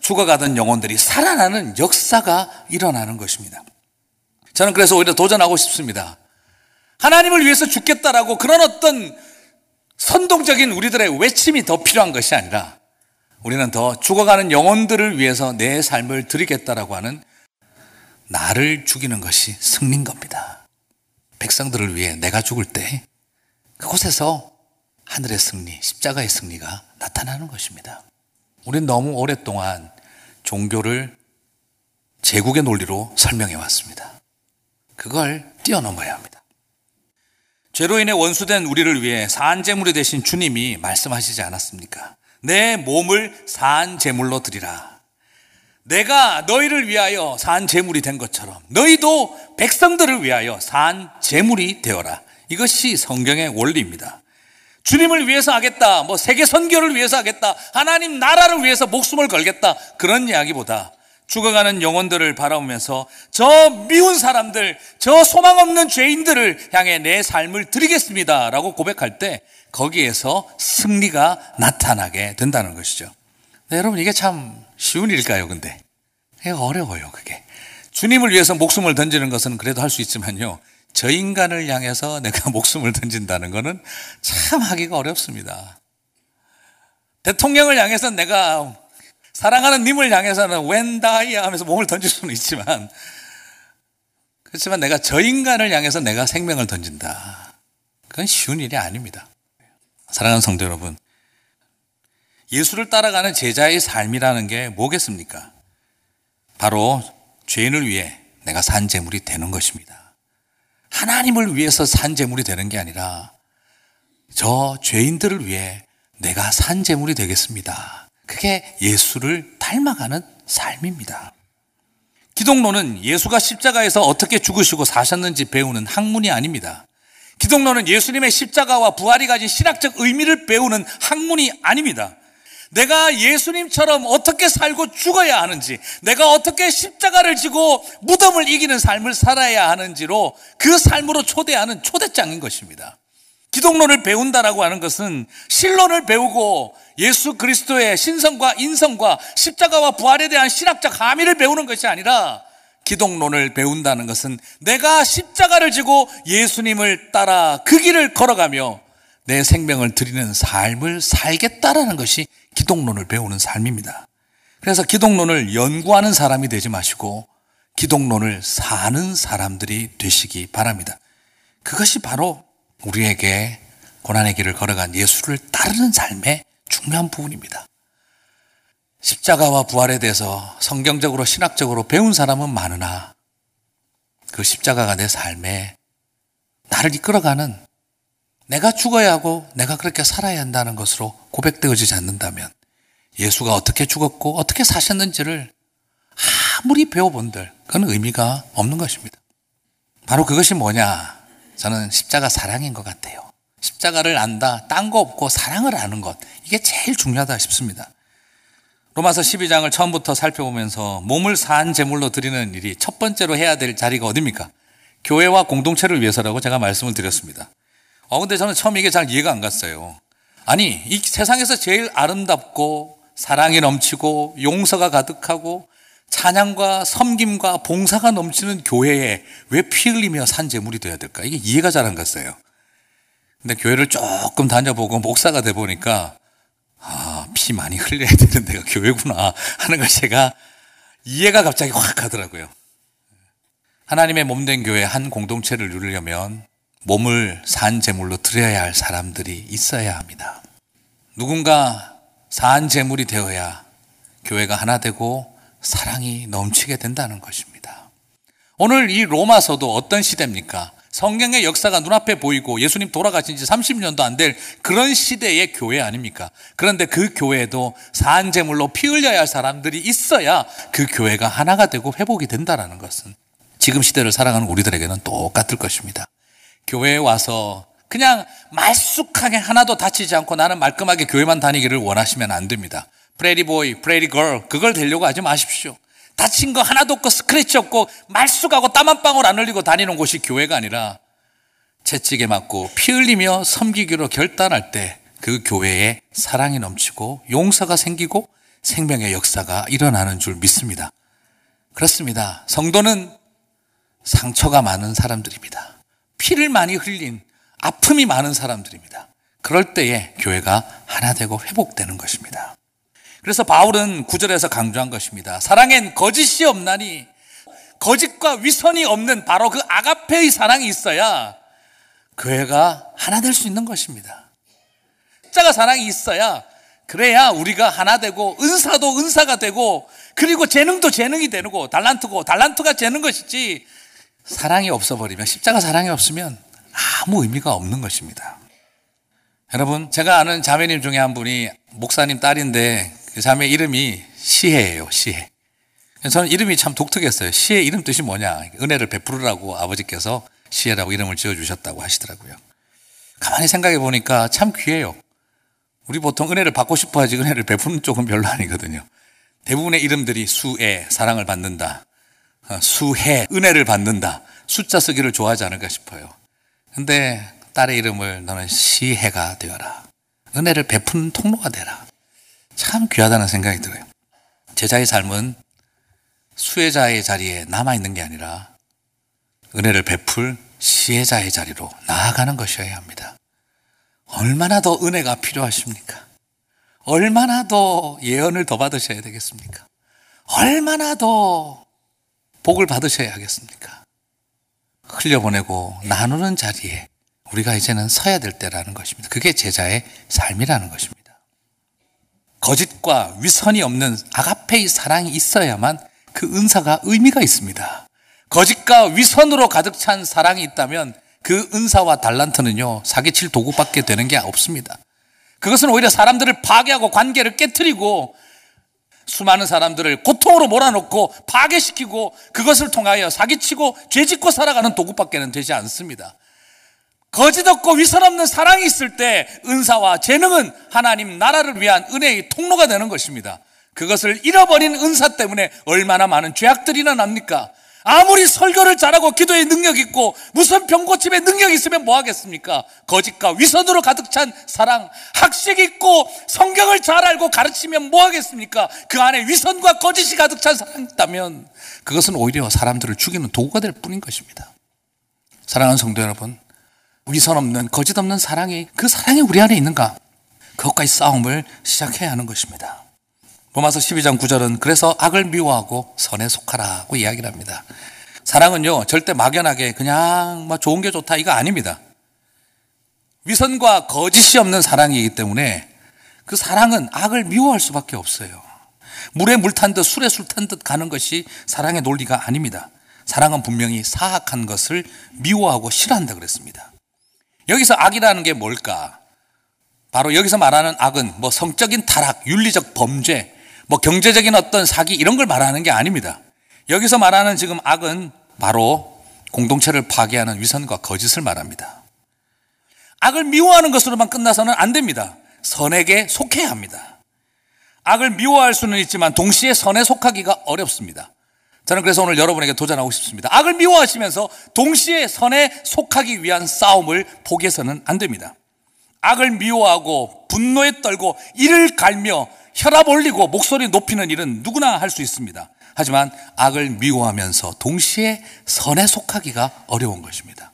Speaker 6: 죽어가던 영혼들이 살아나는 역사가 일어나는 것입니다. 저는 그래서 오히려 도전하고 싶습니다. 하나님을 위해서 죽겠다라고 그런 어떤 선동적인 우리들의 외침이 더 필요한 것이 아니라 우리는 더 죽어가는 영혼들을 위해서 내 삶을 드리겠다라고 하는 나를 죽이는 것이 승리인 겁니다. 백성들을 위해 내가 죽을 때 그곳에서 하늘의 승리, 십자가의 승리가 나타나는 것입니다. 우리는 너무 오랫동안 종교를 제국의 논리로 설명해 왔습니다. 그걸 뛰어넘어야 합니다. 죄로 인해 원수된 우리를 위해 사한제물이 되신 주님이 말씀하시지 않았습니까? 내 몸을 산 제물로 드리라. 내가 너희를 위하여 산 제물이 된 것처럼 너희도 백성들을 위하여 산 제물이 되어라. 이것이 성경의 원리입니다. 주님을 위해서 하겠다, 뭐 세계 선교를 위해서 하겠다, 하나님 나라를 위해서 목숨을 걸겠다 그런 이야기보다 죽어가는 영혼들을 바라보면서 저 미운 사람들, 저 소망 없는 죄인들을 향해 내 삶을 드리겠습니다 라고 고백할 때 거기에서 승리가 나타나게 된다는 것이죠. 네, 여러분 이게 참 쉬운 일일까요? 근데 어려워요. 그게 주님을 위해서 목숨을 던지는 것은 그래도 할 수 있지만요. 저 인간을 향해서 내가 목숨을 던진다는 것은 참 하기가 어렵습니다. 대통령을 향해서 내가 사랑하는 님을 향해서는 웬 다이야 하면서 몸을 던질 수는 있지만 그렇지만 내가 저 인간을 향해서 내가 생명을 던진다. 그건 쉬운 일이 아닙니다. 사랑하는 성도 여러분, 예수를 따라가는 제자의 삶이라는 게 뭐겠습니까? 바로 죄인을 위해 내가 산 제물이 되는 것입니다. 하나님을 위해서 산 제물이 되는 게 아니라 저 죄인들을 위해 내가 산 제물이 되겠습니다. 그게 예수를 닮아가는 삶입니다. 기독론은 예수가 십자가에서 어떻게 죽으시고 사셨는지 배우는 학문이 아닙니다. 기독론은 예수님의 십자가와 부활이 가진 신학적 의미를 배우는 학문이 아닙니다. 내가 예수님처럼 어떻게 살고 죽어야 하는지, 내가 어떻게 십자가를 지고 무덤을 이기는 삶을 살아야 하는지로 그 삶으로 초대하는 초대장인 것입니다. 기독론을 배운다라고 하는 것은 신론을 배우고 예수 그리스도의 신성과 인성과 십자가와 부활에 대한 신학적 함의를 배우는 것이 아니라 기독론을 배운다는 것은 내가 십자가를 지고 예수님을 따라 그 길을 걸어가며 내 생명을 드리는 삶을 살겠다라는 것이 기독론을 배우는 삶입니다. 그래서 기독론을 연구하는 사람이 되지 마시고 기독론을 사는 사람들이 되시기 바랍니다. 그것이 바로 우리에게 고난의 길을 걸어간 예수를 따르는 삶의 중요한 부분입니다. 십자가와 부활에 대해서 성경적으로 신학적으로 배운 사람은 많으나 그 십자가가 내 삶에 나를 이끌어가는 내가 죽어야 하고 내가 그렇게 살아야 한다는 것으로 고백되어지지 않는다면 예수가 어떻게 죽었고 어떻게 사셨는지를 아무리 배워본들 그건 의미가 없는 것입니다. 바로 그것이 뭐냐? 저는 십자가 사랑인 것 같아요. 십자가를 안다, 딴 거 없고 사랑을 아는 것. 이게 제일 중요하다 싶습니다. 로마서 12장을 처음부터 살펴보면서 몸을 산 제물로 드리는 일이 첫 번째로 해야 될 자리가 어딥니까? 교회와 공동체를 위해서라고 제가 말씀을 드렸습니다. 어, 근데 저는 처음 이게 잘 이해가 안 갔어요. 아니, 이 세상에서 제일 아름답고 사랑이 넘치고 용서가 가득하고 찬양과 섬김과 봉사가 넘치는 교회에 왜 피 흘리며 산 제물이 돼야 될까? 이게 이해가 잘 안 갔어요. 근데 교회를 조금 다녀보고 목사가 돼 보니까 아, 피 많이 흘려야 되는 데가 교회구나 하는 걸 제가 이해가 갑자기 확 가더라고요. 하나님의 몸된 교회 한 공동체를 누리려면 몸을 산 제물로 드려야 할 사람들이 있어야 합니다. 누군가 산 제물이 되어야 교회가 하나 되고 사랑이 넘치게 된다는 것입니다. 오늘 이 로마서도 어떤 시대입니까? 성경의 역사가 눈앞에 보이고 예수님 돌아가신 지 30년도 안 될 그런 시대의 교회 아닙니까? 그런데 그 교회에도 사한제물로 피 흘려야 할 사람들이 있어야 그 교회가 하나가 되고 회복이 된다라는 것은 지금 시대를 살아가는 우리들에게는 똑같을 것입니다. 교회에 와서 그냥 말쑥하게 하나도 다치지 않고 나는 말끔하게 교회만 다니기를 원하시면 안 됩니다. 프레디보이, 프레디걸 그걸 되려고 하지 마십시오. 다친 거 하나도 없고 스크래치 없고 말쑥하고 땀 한 방울 안 흘리고 다니는 곳이 교회가 아니라 채찍에 맞고 피 흘리며 섬기기로 결단할 때 그 교회에 사랑이 넘치고 용서가 생기고 생명의 역사가 일어나는 줄 믿습니다. 그렇습니다. 성도는 상처가 많은 사람들입니다. 피를 많이 흘린 아픔이 많은 사람들입니다. 그럴 때에 교회가 하나 되고 회복되는 것입니다. 그래서 바울은 구절에서 강조한 것입니다. 사랑엔 거짓이 없나니 거짓과 위선이 없는 바로 그 아가페의 사랑이 있어야 교회가 하나 될 수 있는 것입니다. 십자가 사랑이 있어야 그래야 우리가 하나 되고 은사도 은사가 되고 그리고 재능도 재능이 되고 달란트고 달란트가 재는 것이지 사랑이 없어버리면 십자가 사랑이 없으면 아무 의미가 없는 것입니다. 여러분 제가 아는 자매님 중에 한 분이 목사님 딸인데 그 자매 이름이 시혜예요, 시혜. 저는 이름이 참 독특했어요. 시혜 이름 뜻이 뭐냐? 은혜를 베풀으라고 아버지께서 시혜라고 이름을 지어주셨다고 하시더라고요. 가만히 생각해 보니까 참 귀해요. 우리 보통 은혜를 받고 싶어 하지 은혜를 베푸는 쪽은 별로 아니거든요. 대부분의 이름들이 수애, 사랑을 받는다. 어, 수해, 은혜를 받는다. 숫자 쓰기를 좋아하지 않을까 싶어요. 근데 딸의 이름을 너는 시혜가 되어라. 은혜를 베푸는 통로가 되라. 참 귀하다는 생각이 들어요. 제자의 삶은 수혜자의 자리에 남아있는 게 아니라 은혜를 베풀 시혜자의 자리로 나아가는 것이어야 합니다. 얼마나 더 은혜가 필요하십니까? 얼마나 더 예언을 더 받으셔야 되겠습니까? 얼마나 더 복을 받으셔야 하겠습니까? 흘려보내고 나누는 자리에 우리가 이제는 서야 될 때라는 것입니다. 그게 제자의 삶이라는 것입니다. 거짓과 위선이 없는 아가페의 사랑이 있어야만 그 은사가 의미가 있습니다. 거짓과 위선으로 가득 찬 사랑이 있다면 그 은사와 달란트는요, 사기칠 도구밖에 되는 게 없습니다. 그것은 오히려 사람들을 파괴하고 관계를 깨뜨리고 수많은 사람들을 고통으로 몰아넣고 파괴시키고 그것을 통하여 사기치고 죄짓고 살아가는 도구밖에는 되지 않습니다. 거짓 없고 위선 없는 사랑이 있을 때 은사와 재능은 하나님 나라를 위한 은혜의 통로가 되는 것입니다. 그것을 잃어버린 은사 때문에 얼마나 많은 죄악들이나 납니까? 아무리 설교를 잘하고 기도에 능력 있고 무슨 병고침에 능력 있으면 뭐 하겠습니까? 거짓과 위선으로 가득 찬 사랑, 학식 있고 성경을 잘 알고 가르치면 뭐 하겠습니까? 그 안에 위선과 거짓이 가득 찬 사랑이 있다면 그것은 오히려 사람들을 죽이는 도구가 될 뿐인 것입니다. 사랑하는 성도 여러분, 위선 없는 거짓 없는 사랑이 그 사랑이 우리 안에 있는가? 그것과의 싸움을 시작해야 하는 것입니다. 로마서 12장 9절은 그래서 악을 미워하고 선에 속하라고 이야기를 합니다. 사랑은요, 절대 막연하게 그냥 뭐 좋은 게 좋다 이거 아닙니다. 위선과 거짓이 없는 사랑이기 때문에 그 사랑은 악을 미워할 수밖에 없어요. 물에 물 탄 듯 술에 술 탄 듯 가는 것이 사랑의 논리가 아닙니다. 사랑은 분명히 사악한 것을 미워하고 싫어한다 그랬습니다. 여기서 악이라는 게 뭘까? 바로 여기서 말하는 악은 뭐 성적인 타락, 윤리적 범죄, 뭐 경제적인 어떤 사기 이런 걸 말하는 게 아닙니다. 여기서 말하는 지금 악은 바로 공동체를 파괴하는 위선과 거짓을 말합니다. 악을 미워하는 것으로만 끝나서는 안 됩니다. 선에게 속해야 합니다. 악을 미워할 수는 있지만 동시에 선에 속하기가 어렵습니다. 저는 그래서 오늘 여러분에게 도전하고 싶습니다. 악을 미워하시면서 동시에 선에 속하기 위한 싸움을 포기해서는 안 됩니다. 악을 미워하고 분노에 떨고 이를 갈며 혈압 올리고 목소리 높이는 일은 누구나 할 수 있습니다. 하지만 악을 미워하면서 동시에 선에 속하기가 어려운 것입니다.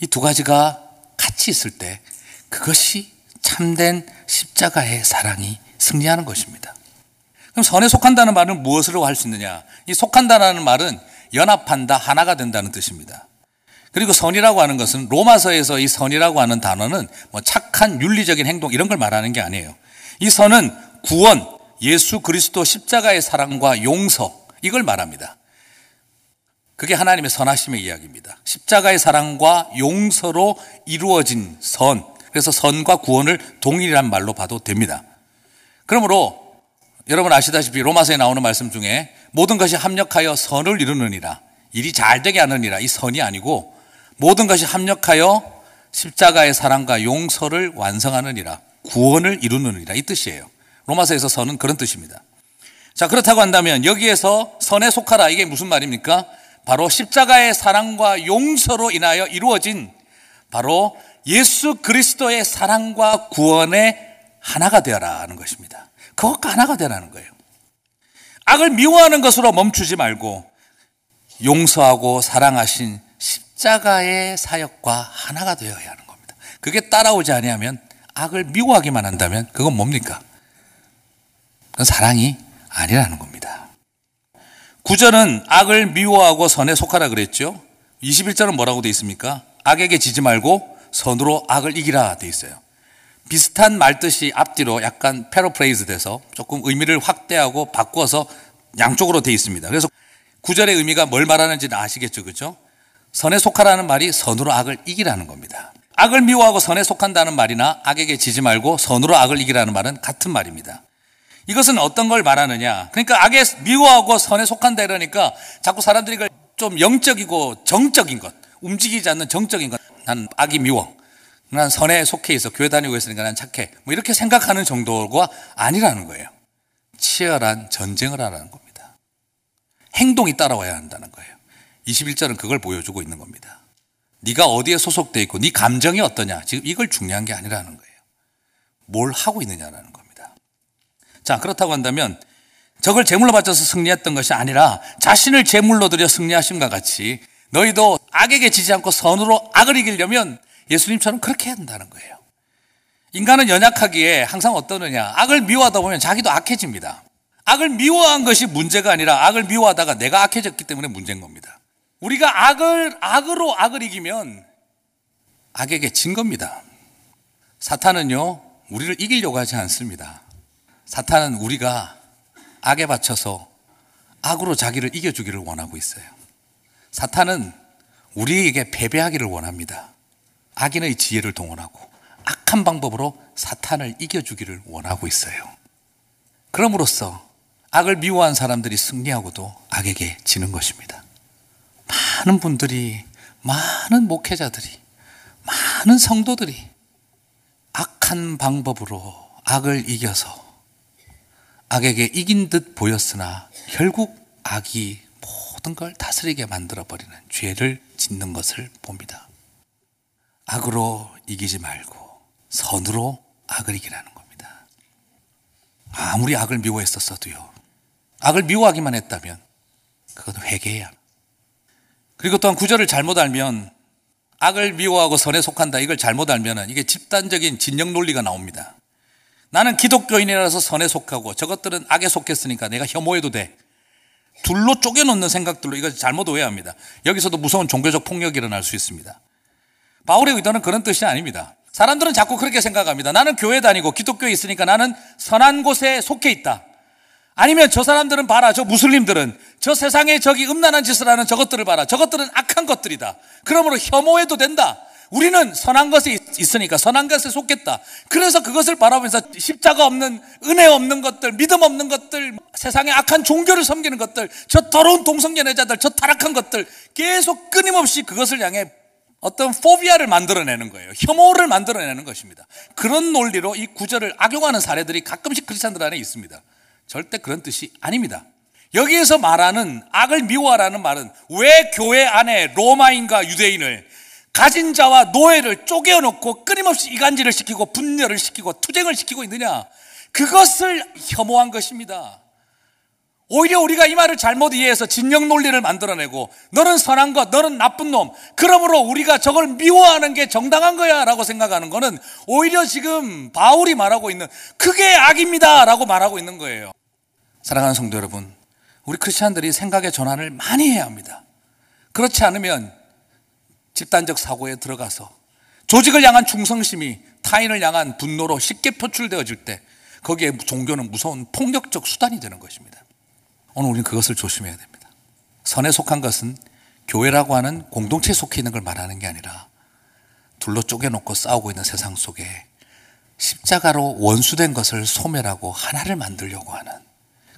Speaker 6: 이 두 가지가 같이 있을 때 그것이 참된 십자가의 사랑이 승리하는 것입니다. 그럼 선에 속한다는 말은 무엇으로 할 수 있느냐? 이 속한다는 말은 연합한다, 하나가 된다는 뜻입니다. 그리고 선이라고 하는 것은 로마서에서 이 선이라고 하는 단어는 뭐 착한 윤리적인 행동 이런 걸 말하는 게 아니에요. 이 선은 구원, 예수 그리스도 십자가의 사랑과 용서 이걸 말합니다. 그게 하나님의 선하심의 이야기입니다. 십자가의 사랑과 용서로 이루어진 선. 그래서 선과 구원을 동일한 말로 봐도 됩니다. 그러므로 여러분 아시다시피 로마서에 나오는 말씀 중에 모든 것이 합력하여 선을 이루느니라. 일이 잘 되게 하느니라. 이 선이 아니고 모든 것이 합력하여 십자가의 사랑과 용서를 완성하느니라. 구원을 이루느니라. 이 뜻이에요. 로마서에서 선은 그런 뜻입니다. 자, 그렇다고 한다면 여기에서 선에 속하라. 이게 무슨 말입니까? 바로 십자가의 사랑과 용서로 인하여 이루어진 바로 예수 그리스도의 사랑과 구원의 하나가 되어라 하는 것입니다. 그것과 하나가 되라는 거예요. 악을 미워하는 것으로 멈추지 말고 용서하고 사랑하신 십자가의 사역과 하나가 되어야 하는 겁니다. 그게 따라오지 아니하면 악을 미워하기만 한다면 그건 뭡니까? 그건 사랑이 아니라는 겁니다. 구절은 악을 미워하고 선에 속하라 그랬죠. 21절은 뭐라고 돼 있습니까? 악에게 지지 말고 선으로 악을 이기라 돼 있어요. 비슷한 말뜻이 앞뒤로 약간 paraphrase 돼서 조금 의미를 확대하고 바꾸어서 양쪽으로 돼 있습니다. 그래서 구절의 의미가 뭘 말하는지는 아시겠죠. 그죠? 선에 속하라는 말이 선으로 악을 이기라는 겁니다. 악을 미워하고 선에 속한다는 말이나 악에게 지지 말고 선으로 악을 이기라는 말은 같은 말입니다. 이것은 어떤 걸 말하느냐? 그러니까 악에 미워하고 선에 속한다 이러니까 자꾸 사람들이 좀 영적이고 정적인 것, 움직이지 않는 정적인 것. 난 악이 미워. 난 선에 속해 있어. 교회 다니고 있으니까 난 착해. 뭐 이렇게 생각하는 정도가 아니라는 거예요. 치열한 전쟁을 하라는 겁니다. 행동이 따라와야 한다는 거예요. 21절은 그걸 보여주고 있는 겁니다. 네가 어디에 소속돼 있고 네 감정이 어떠냐. 지금 이걸 중요한 게 아니라는 거예요. 뭘 하고 있느냐라는 겁니다. 자, 그렇다고 한다면 적을 제물로 바쳐서 승리했던 것이 아니라 자신을 제물로 들여 승리하심과 같이 너희도 악에게 지지 않고 선으로 악을 이기려면 예수님처럼 그렇게 해야 한다는 거예요. 인간은 연약하기에 항상 어떠느냐. 악을 미워하다 보면 자기도 악해집니다. 악을 미워한 것이 문제가 아니라 악을 미워하다가 내가 악해졌기 때문에 문제인 겁니다. 우리가 악을, 악으로 악을 이기면 악에게 진 겁니다. 사탄은요, 우리를 이기려고 하지 않습니다. 사탄은 우리가 악에 바쳐서 악으로 자기를 이겨주기를 원하고 있어요. 사탄은 우리에게 패배하기를 원합니다. 악인의 지혜를 동원하고 악한 방법으로 사탄을 이겨주기를 원하고 있어요. 그럼으로써 악을 미워한 사람들이 승리하고도 악에게 지는 것입니다. 많은 분들이, 많은 목회자들이, 많은 성도들이 악한 방법으로 악을 이겨서 악에게 이긴 듯 보였으나 결국 악이 모든 걸 다스리게 만들어버리는 죄를 짓는 것을 봅니다. 악으로 이기지 말고 선으로 악을 이기라는 겁니다. 아무리 악을 미워했었어도요. 악을 미워하기만 했다면 그건 합니다. 그리고 또한 구절을 잘못 알면 악을 미워하고 선에 속한다 이걸 잘못 알면 이게 집단적인 진영 논리가 나옵니다. 나는 기독교인이라서 선에 속하고 저것들은 악에 속했으니까 내가 혐오해도 돼. 둘로 쪼개놓는 생각들로 이걸 잘못 오해합니다. 여기서도 무서운 종교적 폭력이 일어날 수 있습니다. 바울의 의도는 그런 뜻이 아닙니다. 사람들은 자꾸 그렇게 생각합니다. 나는 교회 다니고 기독교에 있으니까 나는 선한 곳에 속해 있다. 아니면 저 사람들은 봐라. 저 무슬림들은 저 세상에 저기 음란한 짓을 하는 저것들을 봐라. 저것들은 악한 것들이다. 그러므로 혐오해도 된다. 우리는 선한 것에 있으니까 선한 것에 속겠다. 그래서 그것을 바라보면서 십자가 없는 은혜 없는 것들, 믿음 없는 것들, 세상의 악한 종교를 섬기는 것들, 저 더러운 동성연애자들, 저 타락한 것들 계속 끊임없이 그것을 향해 어떤 포비아를 만들어내는 거예요. 혐오를 만들어내는 것입니다. 그런 논리로 이 구절을 악용하는 사례들이 가끔씩 크리스찬들 안에 있습니다. 절대 그런 뜻이 아닙니다. 여기에서 말하는 악을 미워하라는 말은 왜 교회 안에 로마인과 유대인을 가진 자와 노예를 쪼개어놓고 끊임없이 이간질을 시키고 분열을 시키고 투쟁을 시키고 있느냐? 그것을 혐오한 것입니다. 오히려 우리가 이 말을 잘못 이해해서 진영 논리를 만들어내고 너는 선한 것, 너는 나쁜 놈. 그러므로 우리가 저걸 미워하는 게 정당한 거야 라고 생각하는 거는 오히려 지금 바울이 말하고 있는 그게 악입니다 라고 말하고 있는 거예요. 사랑하는 성도 여러분, 우리 크리스찬들이 생각의 전환을 많이 해야 합니다. 그렇지 않으면 집단적 사고에 들어가서 조직을 향한 충성심이 타인을 향한 분노로 쉽게 표출되어질 때 거기에 종교는 무서운 폭력적 수단이 되는 것입니다. 오늘 우리는 그것을 조심해야 됩니다. 선에 속한 것은 교회라고 하는 공동체에 속해 있는 걸 말하는 게 아니라 둘로 쪼개놓고 싸우고 있는 세상 속에 십자가로 원수된 것을 소멸하고 하나를 만들려고 하는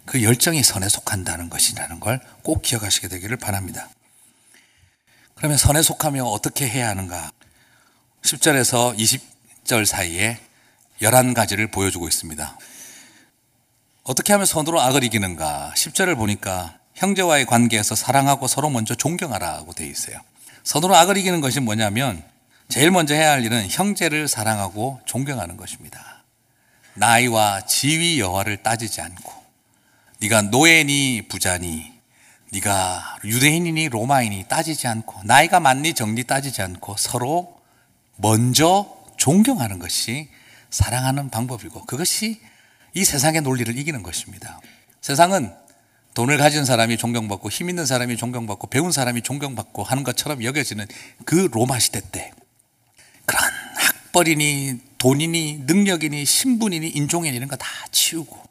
Speaker 6: 그 열정이 선에 속한다는 것이라는 걸 꼭 기억하시게 되기를 바랍니다. 그러면 선에 속하며 어떻게 해야 하는가? 10절에서 20절 사이에 11가지를 보여주고 있습니다. 어떻게 하면 선으로 악을 이기는가? 10절을 보니까 형제와의 관계에서 사랑하고 서로 먼저 존경하라고 되어 있어요. 선으로 악을 이기는 것이 뭐냐면 제일 먼저 해야 할 일은 형제를 사랑하고 존경하는 것입니다. 나이와 지위 여하를 따지지 않고 네가 노예니 부자니 네가 유대인이니 로마인이 따지지 않고 나이가 많니 적니 따지지 않고 서로 먼저 존경하는 것이 사랑하는 방법이고 그것이 이 세상의 논리를 이기는 것입니다. 세상은 돈을 가진 사람이 존경받고 힘 있는 사람이 존경받고 배운 사람이 존경받고 하는 것처럼 여겨지는 그 로마 시대 때 그런 학벌이니 돈이니 능력이니 신분이니 인종이니 이런 거 다 치우고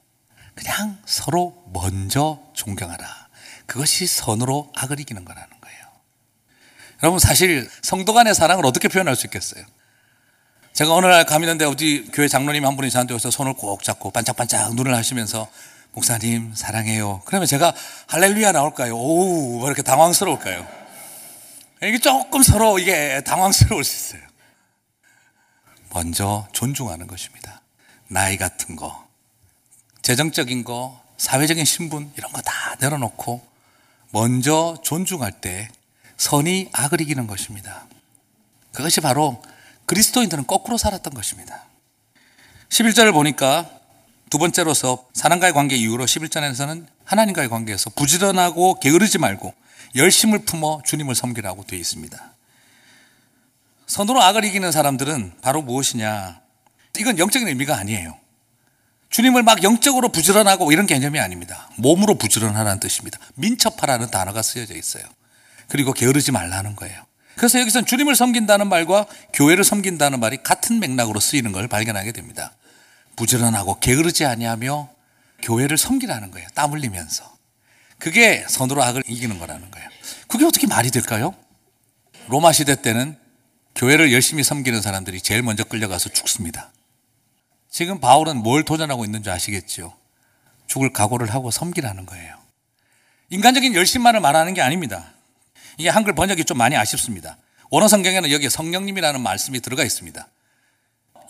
Speaker 6: 그냥 서로 먼저 존경하라. 그것이 선으로 악을 이기는 거라는 거예요. 여러분 사실 성도 간의 사랑을 어떻게 표현할 수 있겠어요? 제가 어느 날 가미는데 어디 교회 장로님 한 분이 저한테 와서 손을 꼭 잡고 반짝반짝 눈을 하시면서 목사님 사랑해요. 그러면 제가 할렐루야 나올까요? 오우 왜 이렇게 당황스러울까요? 이게 조금 서로 이게 당황스러울 수 있어요. 먼저 존중하는 것입니다. 나이 같은 거, 재정적인 거, 사회적인 신분 이런 거 다 내려놓고 먼저 존중할 때 선이 악을 이기는 것입니다. 그것이 바로 그리스도인들은 거꾸로 살았던 것입니다. 11절을 보니까 두 번째로서 사람과의 관계 이후로 11절에서는 하나님과의 관계에서 부지런하고 게으르지 말고 열심을 품어 주님을 섬기라고 되어 있습니다. 선으로 악을 이기는 사람들은 바로 무엇이냐? 이건 영적인 의미가 아니에요. 주님을 막 영적으로 부지런하고 이런 개념이 아닙니다. 몸으로 부지런하라는 뜻입니다. 민첩하라는 단어가 쓰여져 있어요. 그리고 게으르지 말라는 거예요. 그래서 여기서는 주님을 섬긴다는 말과 교회를 섬긴다는 말이 같은 맥락으로 쓰이는 걸 발견하게 됩니다. 부지런하고 게으르지 아니하며 교회를 섬기라는 거예요. 땀 흘리면서. 그게 선으로 악을 이기는 거라는 거예요. 그게 어떻게 말이 될까요? 로마 시대 때는 교회를 열심히 섬기는 사람들이 제일 먼저 끌려가서 죽습니다. 지금 바울은 뭘 도전하고 있는 줄 아시겠죠? 죽을 각오를 하고 섬기라는 거예요. 인간적인 열심만을 말하는 게 아닙니다. 이게 한글 번역이 좀 많이 아쉽습니다. 원어 성경에는 여기에 성령님이라는 말씀이 들어가 있습니다.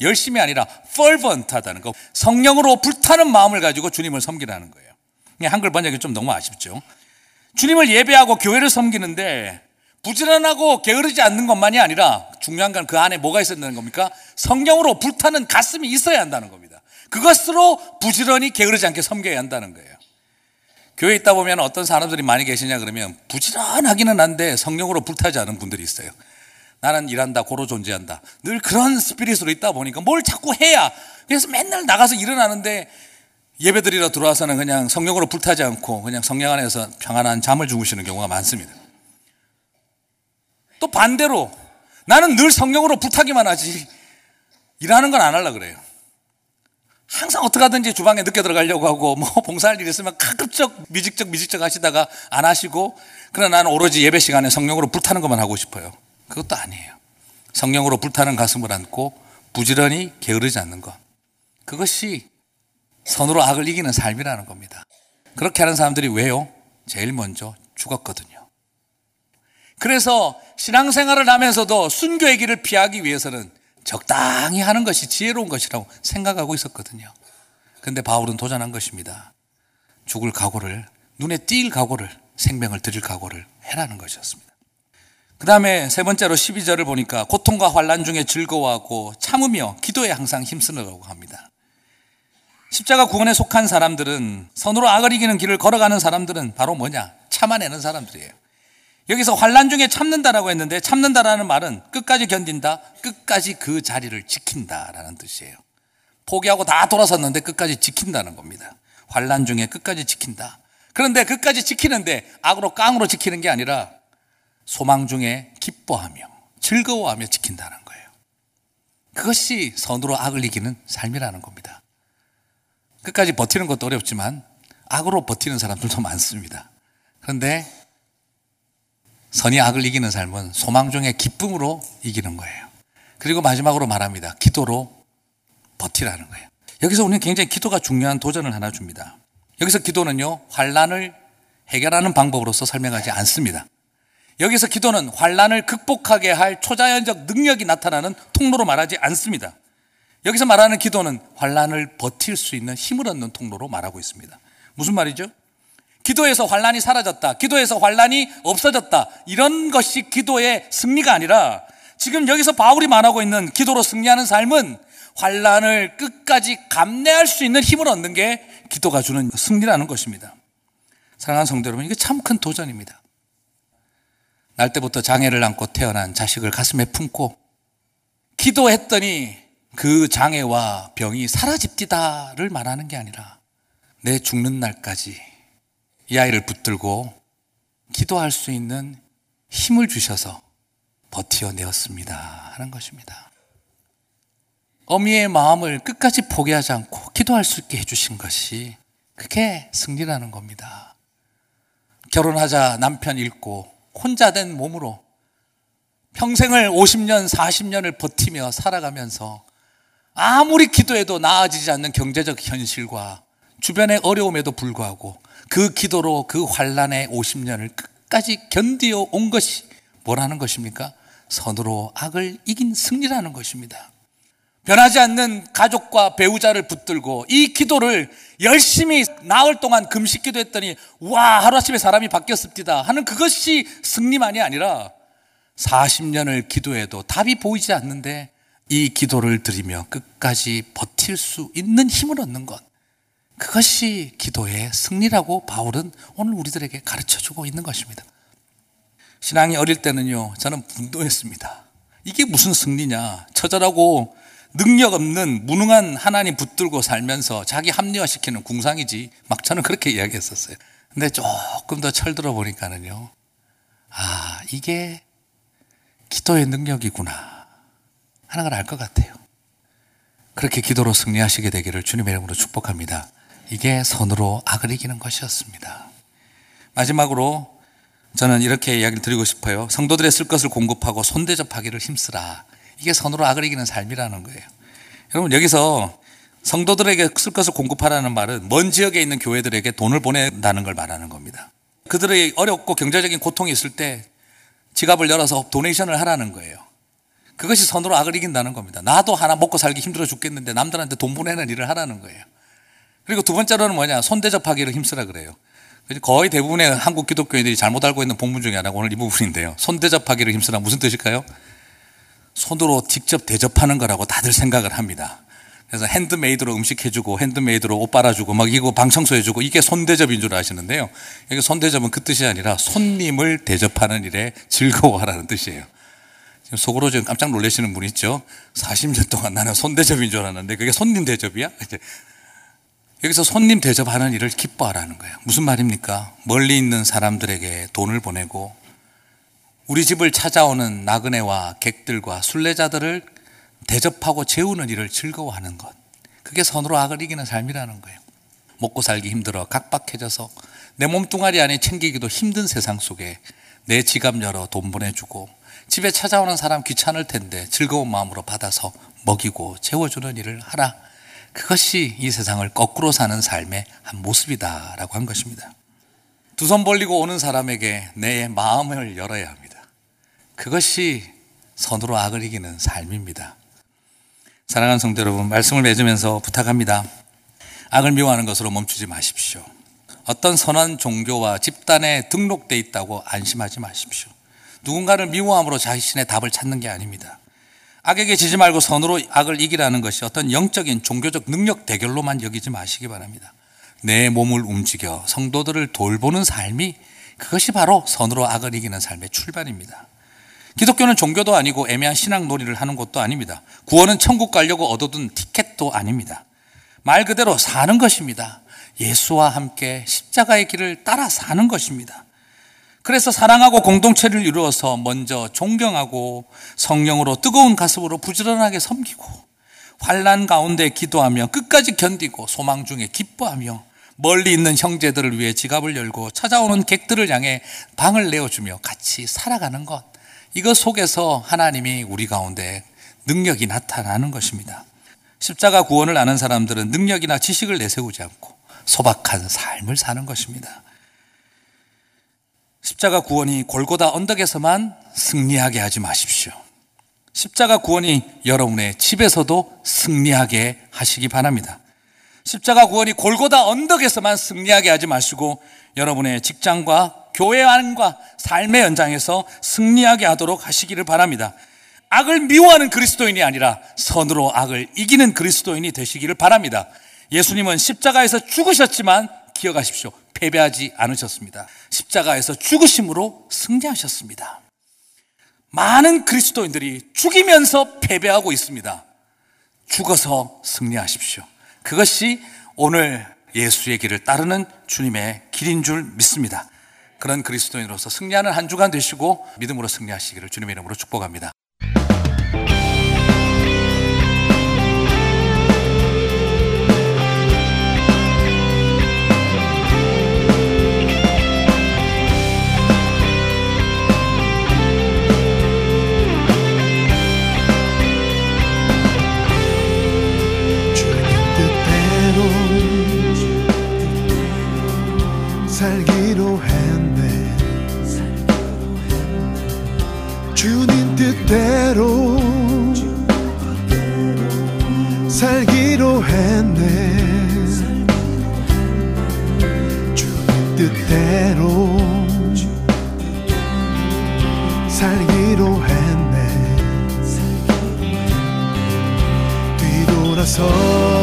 Speaker 6: 열심이 아니라 fervent하다는 거. 성령으로 불타는 마음을 가지고 주님을 섬기라는 거예요. 한글 번역이 좀 너무 아쉽죠. 주님을 예배하고 교회를 섬기는데 부지런하고 게으르지 않는 것만이 아니라 중요한 건 그 안에 뭐가 있어야 되는 겁니까? 성령으로 불타는 가슴이 있어야 한다는 겁니다. 그것으로 부지런히 게으르지 않게 섬겨야 한다는 거예요. 교회에 있다 보면 어떤 사람들이 많이 계시냐 그러면 부지런하기는 한데 성령으로 불타지 않은 분들이 있어요. 나는 일한다, 고로 존재한다. 늘 그런 스피릿으로 있다 보니까 뭘 자꾸 해야. 그래서 맨날 나가서 일어나는데 예배 드리러 들어와서는 그냥 성령으로 불타지 않고 그냥 성령 안에서 평안한 잠을 주무시는 경우가 많습니다. 또 반대로 나는 늘 성령으로 불타기만 하지 일하는 건 안 하려 그래요. 항상 어떻게 하든지 주방에 늦게 들어가려고 하고 뭐 봉사할 일 있으면 가급적 미직적 미직적 하시다가 안 하시고 그러나 나는 오로지 예배 시간에 성령으로 불타는 것만 하고 싶어요. 그것도 아니에요. 성령으로 불타는 가슴을 안고 부지런히 게으르지 않는 것. 그것이 선으로 악을 이기는 삶이라는 겁니다. 그렇게 하는 사람들이 왜요? 제일 먼저 죽었거든요. 그래서 신앙생활을 하면서도 순교의 길을 피하기 위해서는 적당히 하는 것이 지혜로운 것이라고 생각하고 있었거든요. 근데 바울은 도전한 것입니다. 죽을 각오를, 눈에 띌 각오를, 생명을 드릴 각오를 해라는 것이었습니다. 그 다음에 세 번째로 12절을 보니까 고통과 환란 중에 즐거워하고 참으며 기도에 항상 힘쓰라고 합니다. 십자가 구원에 속한 사람들은 선으로 악을 이기는 길을 걸어가는 사람들은 바로 뭐냐? 참아내는 사람들이에요. 여기서 환란 중에 참는다라고 했는데 참는다라는 말은 끝까지 견딘다, 끝까지 그 자리를 지킨다라는 뜻이에요. 포기하고 다 돌아섰는데 끝까지 지킨다는 겁니다. 환란 중에 끝까지 지킨다. 그런데 끝까지 지키는데 악으로 깡으로 지키는 게 아니라 소망 중에 기뻐하며 즐거워하며 지킨다는 거예요. 그것이 선으로 악을 이기는 삶이라는 겁니다. 끝까지 버티는 것도 어렵지만 악으로 버티는 사람들도 많습니다. 그런데 선이 악을 이기는 삶은 소망 중에 기쁨으로 이기는 거예요. 그리고 마지막으로 말합니다. 기도로 버티라는 거예요. 여기서 우리는 굉장히 기도가 중요한 도전을 하나 줍니다. 여기서 기도는요, 환란을 해결하는 방법으로서 설명하지 않습니다. 여기서 기도는 환란을 극복하게 할 초자연적 능력이 나타나는 통로로 말하지 않습니다. 여기서 말하는 기도는 환란을 버틸 수 있는 힘을 얻는 통로로 말하고 있습니다. 무슨 말이죠? 기도에서 환란이 사라졌다. 기도에서 환란이 없어졌다. 이런 것이 기도의 승리가 아니라 지금 여기서 바울이 말하고 있는 기도로 승리하는 삶은 환란을 끝까지 감내할 수 있는 힘을 얻는 게 기도가 주는 승리라는 것입니다. 사랑하는 성도 여러분, 이게 참 큰 도전입니다. 날 때부터 장애를 안고 태어난 자식을 가슴에 품고 기도했더니 그 장애와 병이 사라집디다를 말하는 게 아니라 내 죽는 날까지 이 아이를 붙들고 기도할 수 있는 힘을 주셔서 버티어내었습니다. 하는 것입니다. 어미의 마음을 끝까지 포기하지 않고 기도할 수 있게 해주신 것이 그게 승리라는 겁니다. 결혼하자 남편 잃고 혼자 된 몸으로 평생을 50년, 40년을 버티며 살아가면서 아무리 기도해도 나아지지 않는 경제적 현실과 주변의 어려움에도 불구하고 그 기도로 그 환란의 50년을 끝까지 견디어 온 것이 뭐라는 것입니까? 선으로 악을 이긴 승리라는 것입니다. 변하지 않는 가족과 배우자를 붙들고 이 기도를 열심히 나흘 동안 금식 기도했더니 와 하루아침에 사람이 바뀌었습니다 하는 그것이 승리만이 아니라 40년을 기도해도 답이 보이지 않는데 이 기도를 드리며 끝까지 버틸 수 있는 힘을 얻는 것 그것이 기도의 승리라고 바울은 오늘 우리들에게 가르쳐 주고 있는 것입니다. 신앙이 어릴 때는요, 저는 분노했습니다. 이게 무슨 승리냐. 처절하고 능력 없는 무능한 하나님 붙들고 살면서 자기 합리화시키는 궁상이지. 막 저는 그렇게 이야기했었어요. 근데 조금 더 철들어 보니까는요, 아, 이게 기도의 능력이구나. 하는 걸 알 것 같아요. 그렇게 기도로 승리하시게 되기를 주님의 이름으로 축복합니다. 이게 선으로 악을 이기는 것이었습니다. 마지막으로 저는 이렇게 이야기를 드리고 싶어요. 성도들의 쓸 것을 공급하고 손대접하기를 힘쓰라. 이게 선으로 악을 이기는 삶이라는 거예요. 여러분 여기서 성도들에게 쓸 것을 공급하라는 말은 먼 지역에 있는 교회들에게 돈을 보낸다는 걸 말하는 겁니다. 그들의 어렵고 경제적인 고통이 있을 때 지갑을 열어서 도네이션을 하라는 거예요. 그것이 선으로 악을 이긴다는 겁니다. 나도 하나 먹고 살기 힘들어 죽겠는데 남들한테 돈 보내는 일을 하라는 거예요. 그리고 두 번째로는 뭐냐? 손대접하기를 힘쓰라 그래요. 거의 대부분의 한국 기독교인들이 잘못 알고 있는 본문 중에 하나가 오늘 이 부분인데요. 손대접하기를 힘쓰라 무슨 뜻일까요? 손으로 직접 대접하는 거라고 다들 생각을 합니다. 그래서 핸드메이드로 음식 해주고 핸드메이드로 옷 빨아주고 막 이거 방 청소 해주고 이게 손대접인 줄 아시는데요. 여기 손대접은 그 뜻이 아니라 손님을 대접하는 일에 즐거워하라는 뜻이에요. 지금 속으로 지금 깜짝 놀라시는 분 있죠? 40년 동안 나는 손대접인 줄 알았는데 그게 손님 대접이야? 여기서 손님 대접하는 일을 기뻐하라는 거예요. 무슨 말입니까? 멀리 있는 사람들에게 돈을 보내고 우리 집을 찾아오는 나그네와 객들과 순례자들을 대접하고 재우는 일을 즐거워하는 것. 그게 선으로 악을 이기는 삶이라는 거예요. 먹고 살기 힘들어 각박해져서 내 몸뚱아리 안에 챙기기도 힘든 세상 속에 내 지갑 열어 돈 보내주고 집에 찾아오는 사람 귀찮을 텐데 즐거운 마음으로 받아서 먹이고 재워주는 일을 하라. 그것이 이 세상을 거꾸로 사는 삶의 한 모습이다라고 한 것입니다. 두 손 벌리고 오는 사람에게 내 마음을 열어야 합니다. 그것이 선으로 악을 이기는 삶입니다. 사랑하는 성도 여러분, 말씀을 맺으면서 부탁합니다. 악을 미워하는 것으로 멈추지 마십시오. 어떤 선한 종교와 집단에 등록돼 있다고 안심하지 마십시오. 누군가를 미워함으로 자신의 답을 찾는 게 아닙니다. 악에게 지지 말고 선으로 악을 이기라는 것이 어떤 영적인 종교적 능력 대결로만 여기지 마시기 바랍니다. 내 몸을 움직여 성도들을 돌보는 삶이 그것이 바로 선으로 악을 이기는 삶의 출발입니다. 기독교는 종교도 아니고 애매한 신앙 놀이를 하는 것도 아닙니다. 구원은 천국 가려고 얻어둔 티켓도 아닙니다. 말 그대로 사는 것입니다. 예수와 함께 십자가의 길을 따라 사는 것입니다. 그래서 사랑하고 공동체를 이루어서 먼저 존경하고 성령으로 뜨거운 가슴으로 부지런하게 섬기고 환란 가운데 기도하며 끝까지 견디고 소망 중에 기뻐하며 멀리 있는 형제들을 위해 지갑을 열고 찾아오는 객들을 향해 방을 내어주며 같이 살아가는 것. 이것 속에서 하나님이 우리 가운데 능력이 나타나는 것입니다. 십자가 구원을 아는 사람들은 능력이나 지식을 내세우지 않고 소박한 삶을 사는 것입니다. 십자가 구원이 골고다 언덕에서만 승리하게 하지 마십시오. 십자가 구원이 여러분의 집에서도 승리하게 하시기 바랍니다. 십자가 구원이 골고다 언덕에서만 승리하게 하지 마시고 여러분의 직장과 교회 안과 삶의 연장에서 승리하게 하도록 하시기를 바랍니다. 악을 미워하는 그리스도인이 아니라 선으로 악을 이기는 그리스도인이 되시기를 바랍니다. 예수님은 십자가에서 죽으셨지만 기억하십시오. 패배하지 않으셨습니다. 십자가에서 죽으심으로 승리하셨습니다. 많은 그리스도인들이 죽이면서 패배하고 있습니다. 죽어서 승리하십시오. 그것이 오늘 예수의 길을 따르는 주님의 길인 줄 믿습니다. 그런 그리스도인으로서 승리하는 한 주간 되시고 믿음으로 승리하시기를 주님의 이름으로 축복합니다.
Speaker 8: 살기로 했네. 주님 뜻대로 살기로 했네. 주님 뜻대로 살기로 했네. 뒤돌아서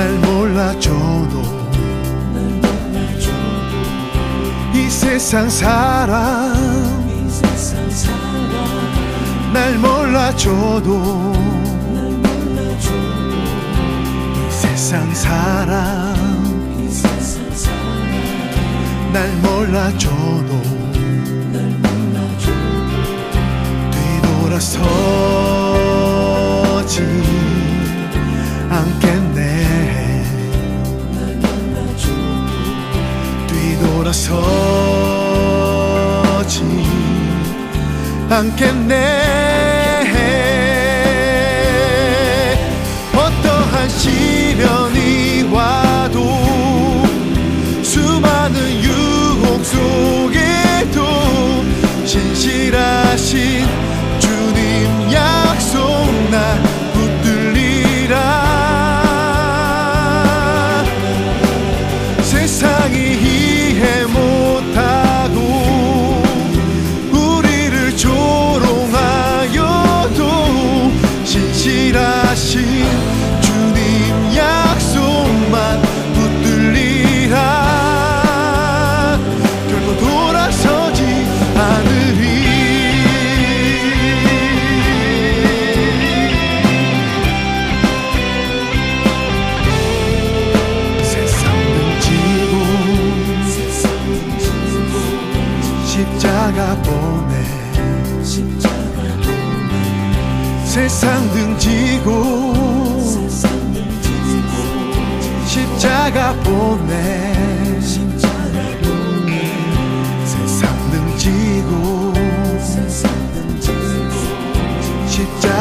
Speaker 8: 날 몰라줘도 이 세상 사람 날 몰라줘도 이 세상 사람 날 몰라줘도 서지 않겠네. 어떠한 시련이 와도 수많은 유혹 속에도 신실하신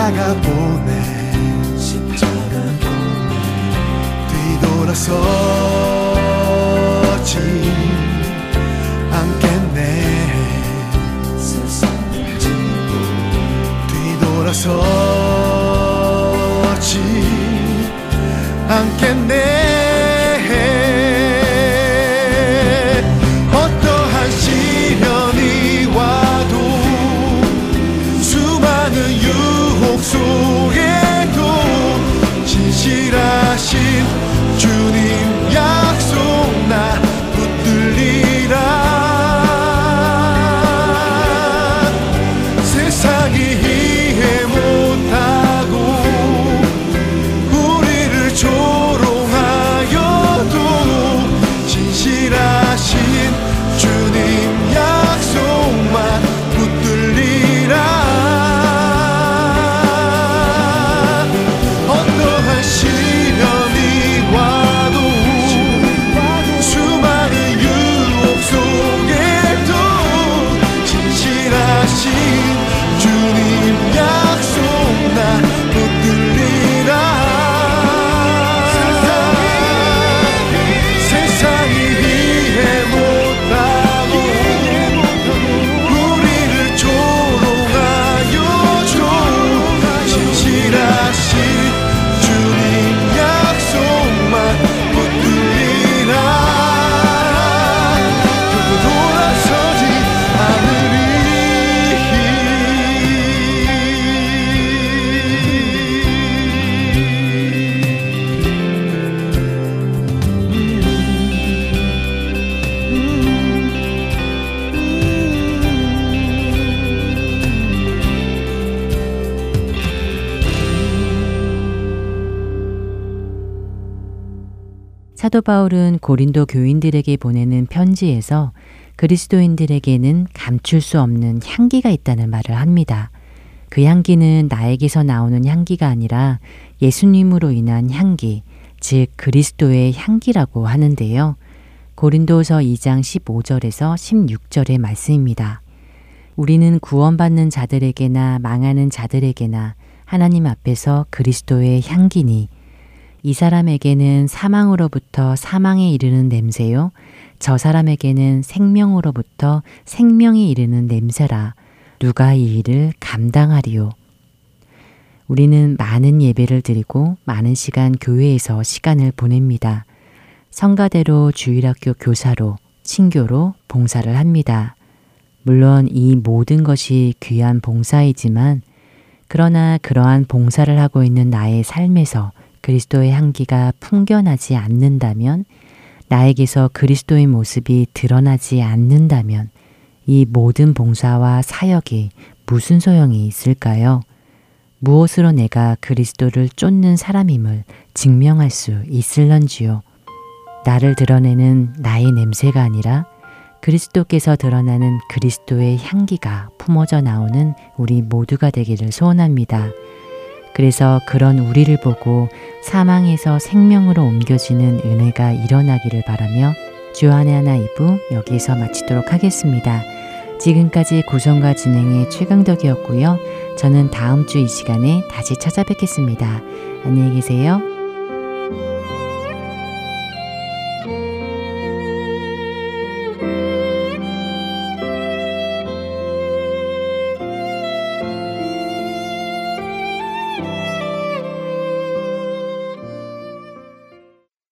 Speaker 8: 십자가 보내 뒤돌아서지 않겠네. 뒤돌아서
Speaker 1: 사도 바울은 고린도 교인들에게 보내는 편지에서 그리스도인들에게는 감출 수 없는 향기가 있다는 말을 합니다. 그 향기는 나에게서 나오는 향기가 아니라 예수님으로 인한 향기, 즉 그리스도의 향기라고 하는데요. 고린도서 2장 15절에서 16절의 말씀입니다. 우리는 구원받는 자들에게나 망하는 자들에게나 하나님 앞에서 그리스도의 향기니 이 사람에게는 사망으로부터 사망에 이르는 냄새요. 저 사람에게는 생명으로부터 생명에 이르는 냄새라. 누가 이 일을 감당하리요? 우리는 많은 예배를 드리고 많은 시간 교회에서 시간을 보냅니다. 성가대로 주일학교 교사로, 친교로 봉사를 합니다. 물론 이 모든 것이 귀한 봉사이지만, 그러나 그러한 봉사를 하고 있는 나의 삶에서 그리스도의 향기가 풍겨나지 않는다면, 나에게서 그리스도의 모습이 드러나지 않는다면, 이 모든 봉사와 사역이 무슨 소용이 있을까요? 무엇으로 내가 그리스도를 쫓는 사람임을 증명할 수 있을런지요? 나를 드러내는 나의 냄새가 아니라 그리스도께서 드러나는 그리스도의 향기가 품어져 나오는 우리 모두가 되기를 소원합니다. 그래서 그런 우리를 보고 사망에서 생명으로 옮겨지는 은혜가 일어나기를 바라며 주안의 하나 이부 여기에서 마치도록 하겠습니다. 지금까지 구성과 진행의 최강덕이었고요. 저는 다음 주 이 시간에 다시 찾아뵙겠습니다. 안녕히 계세요.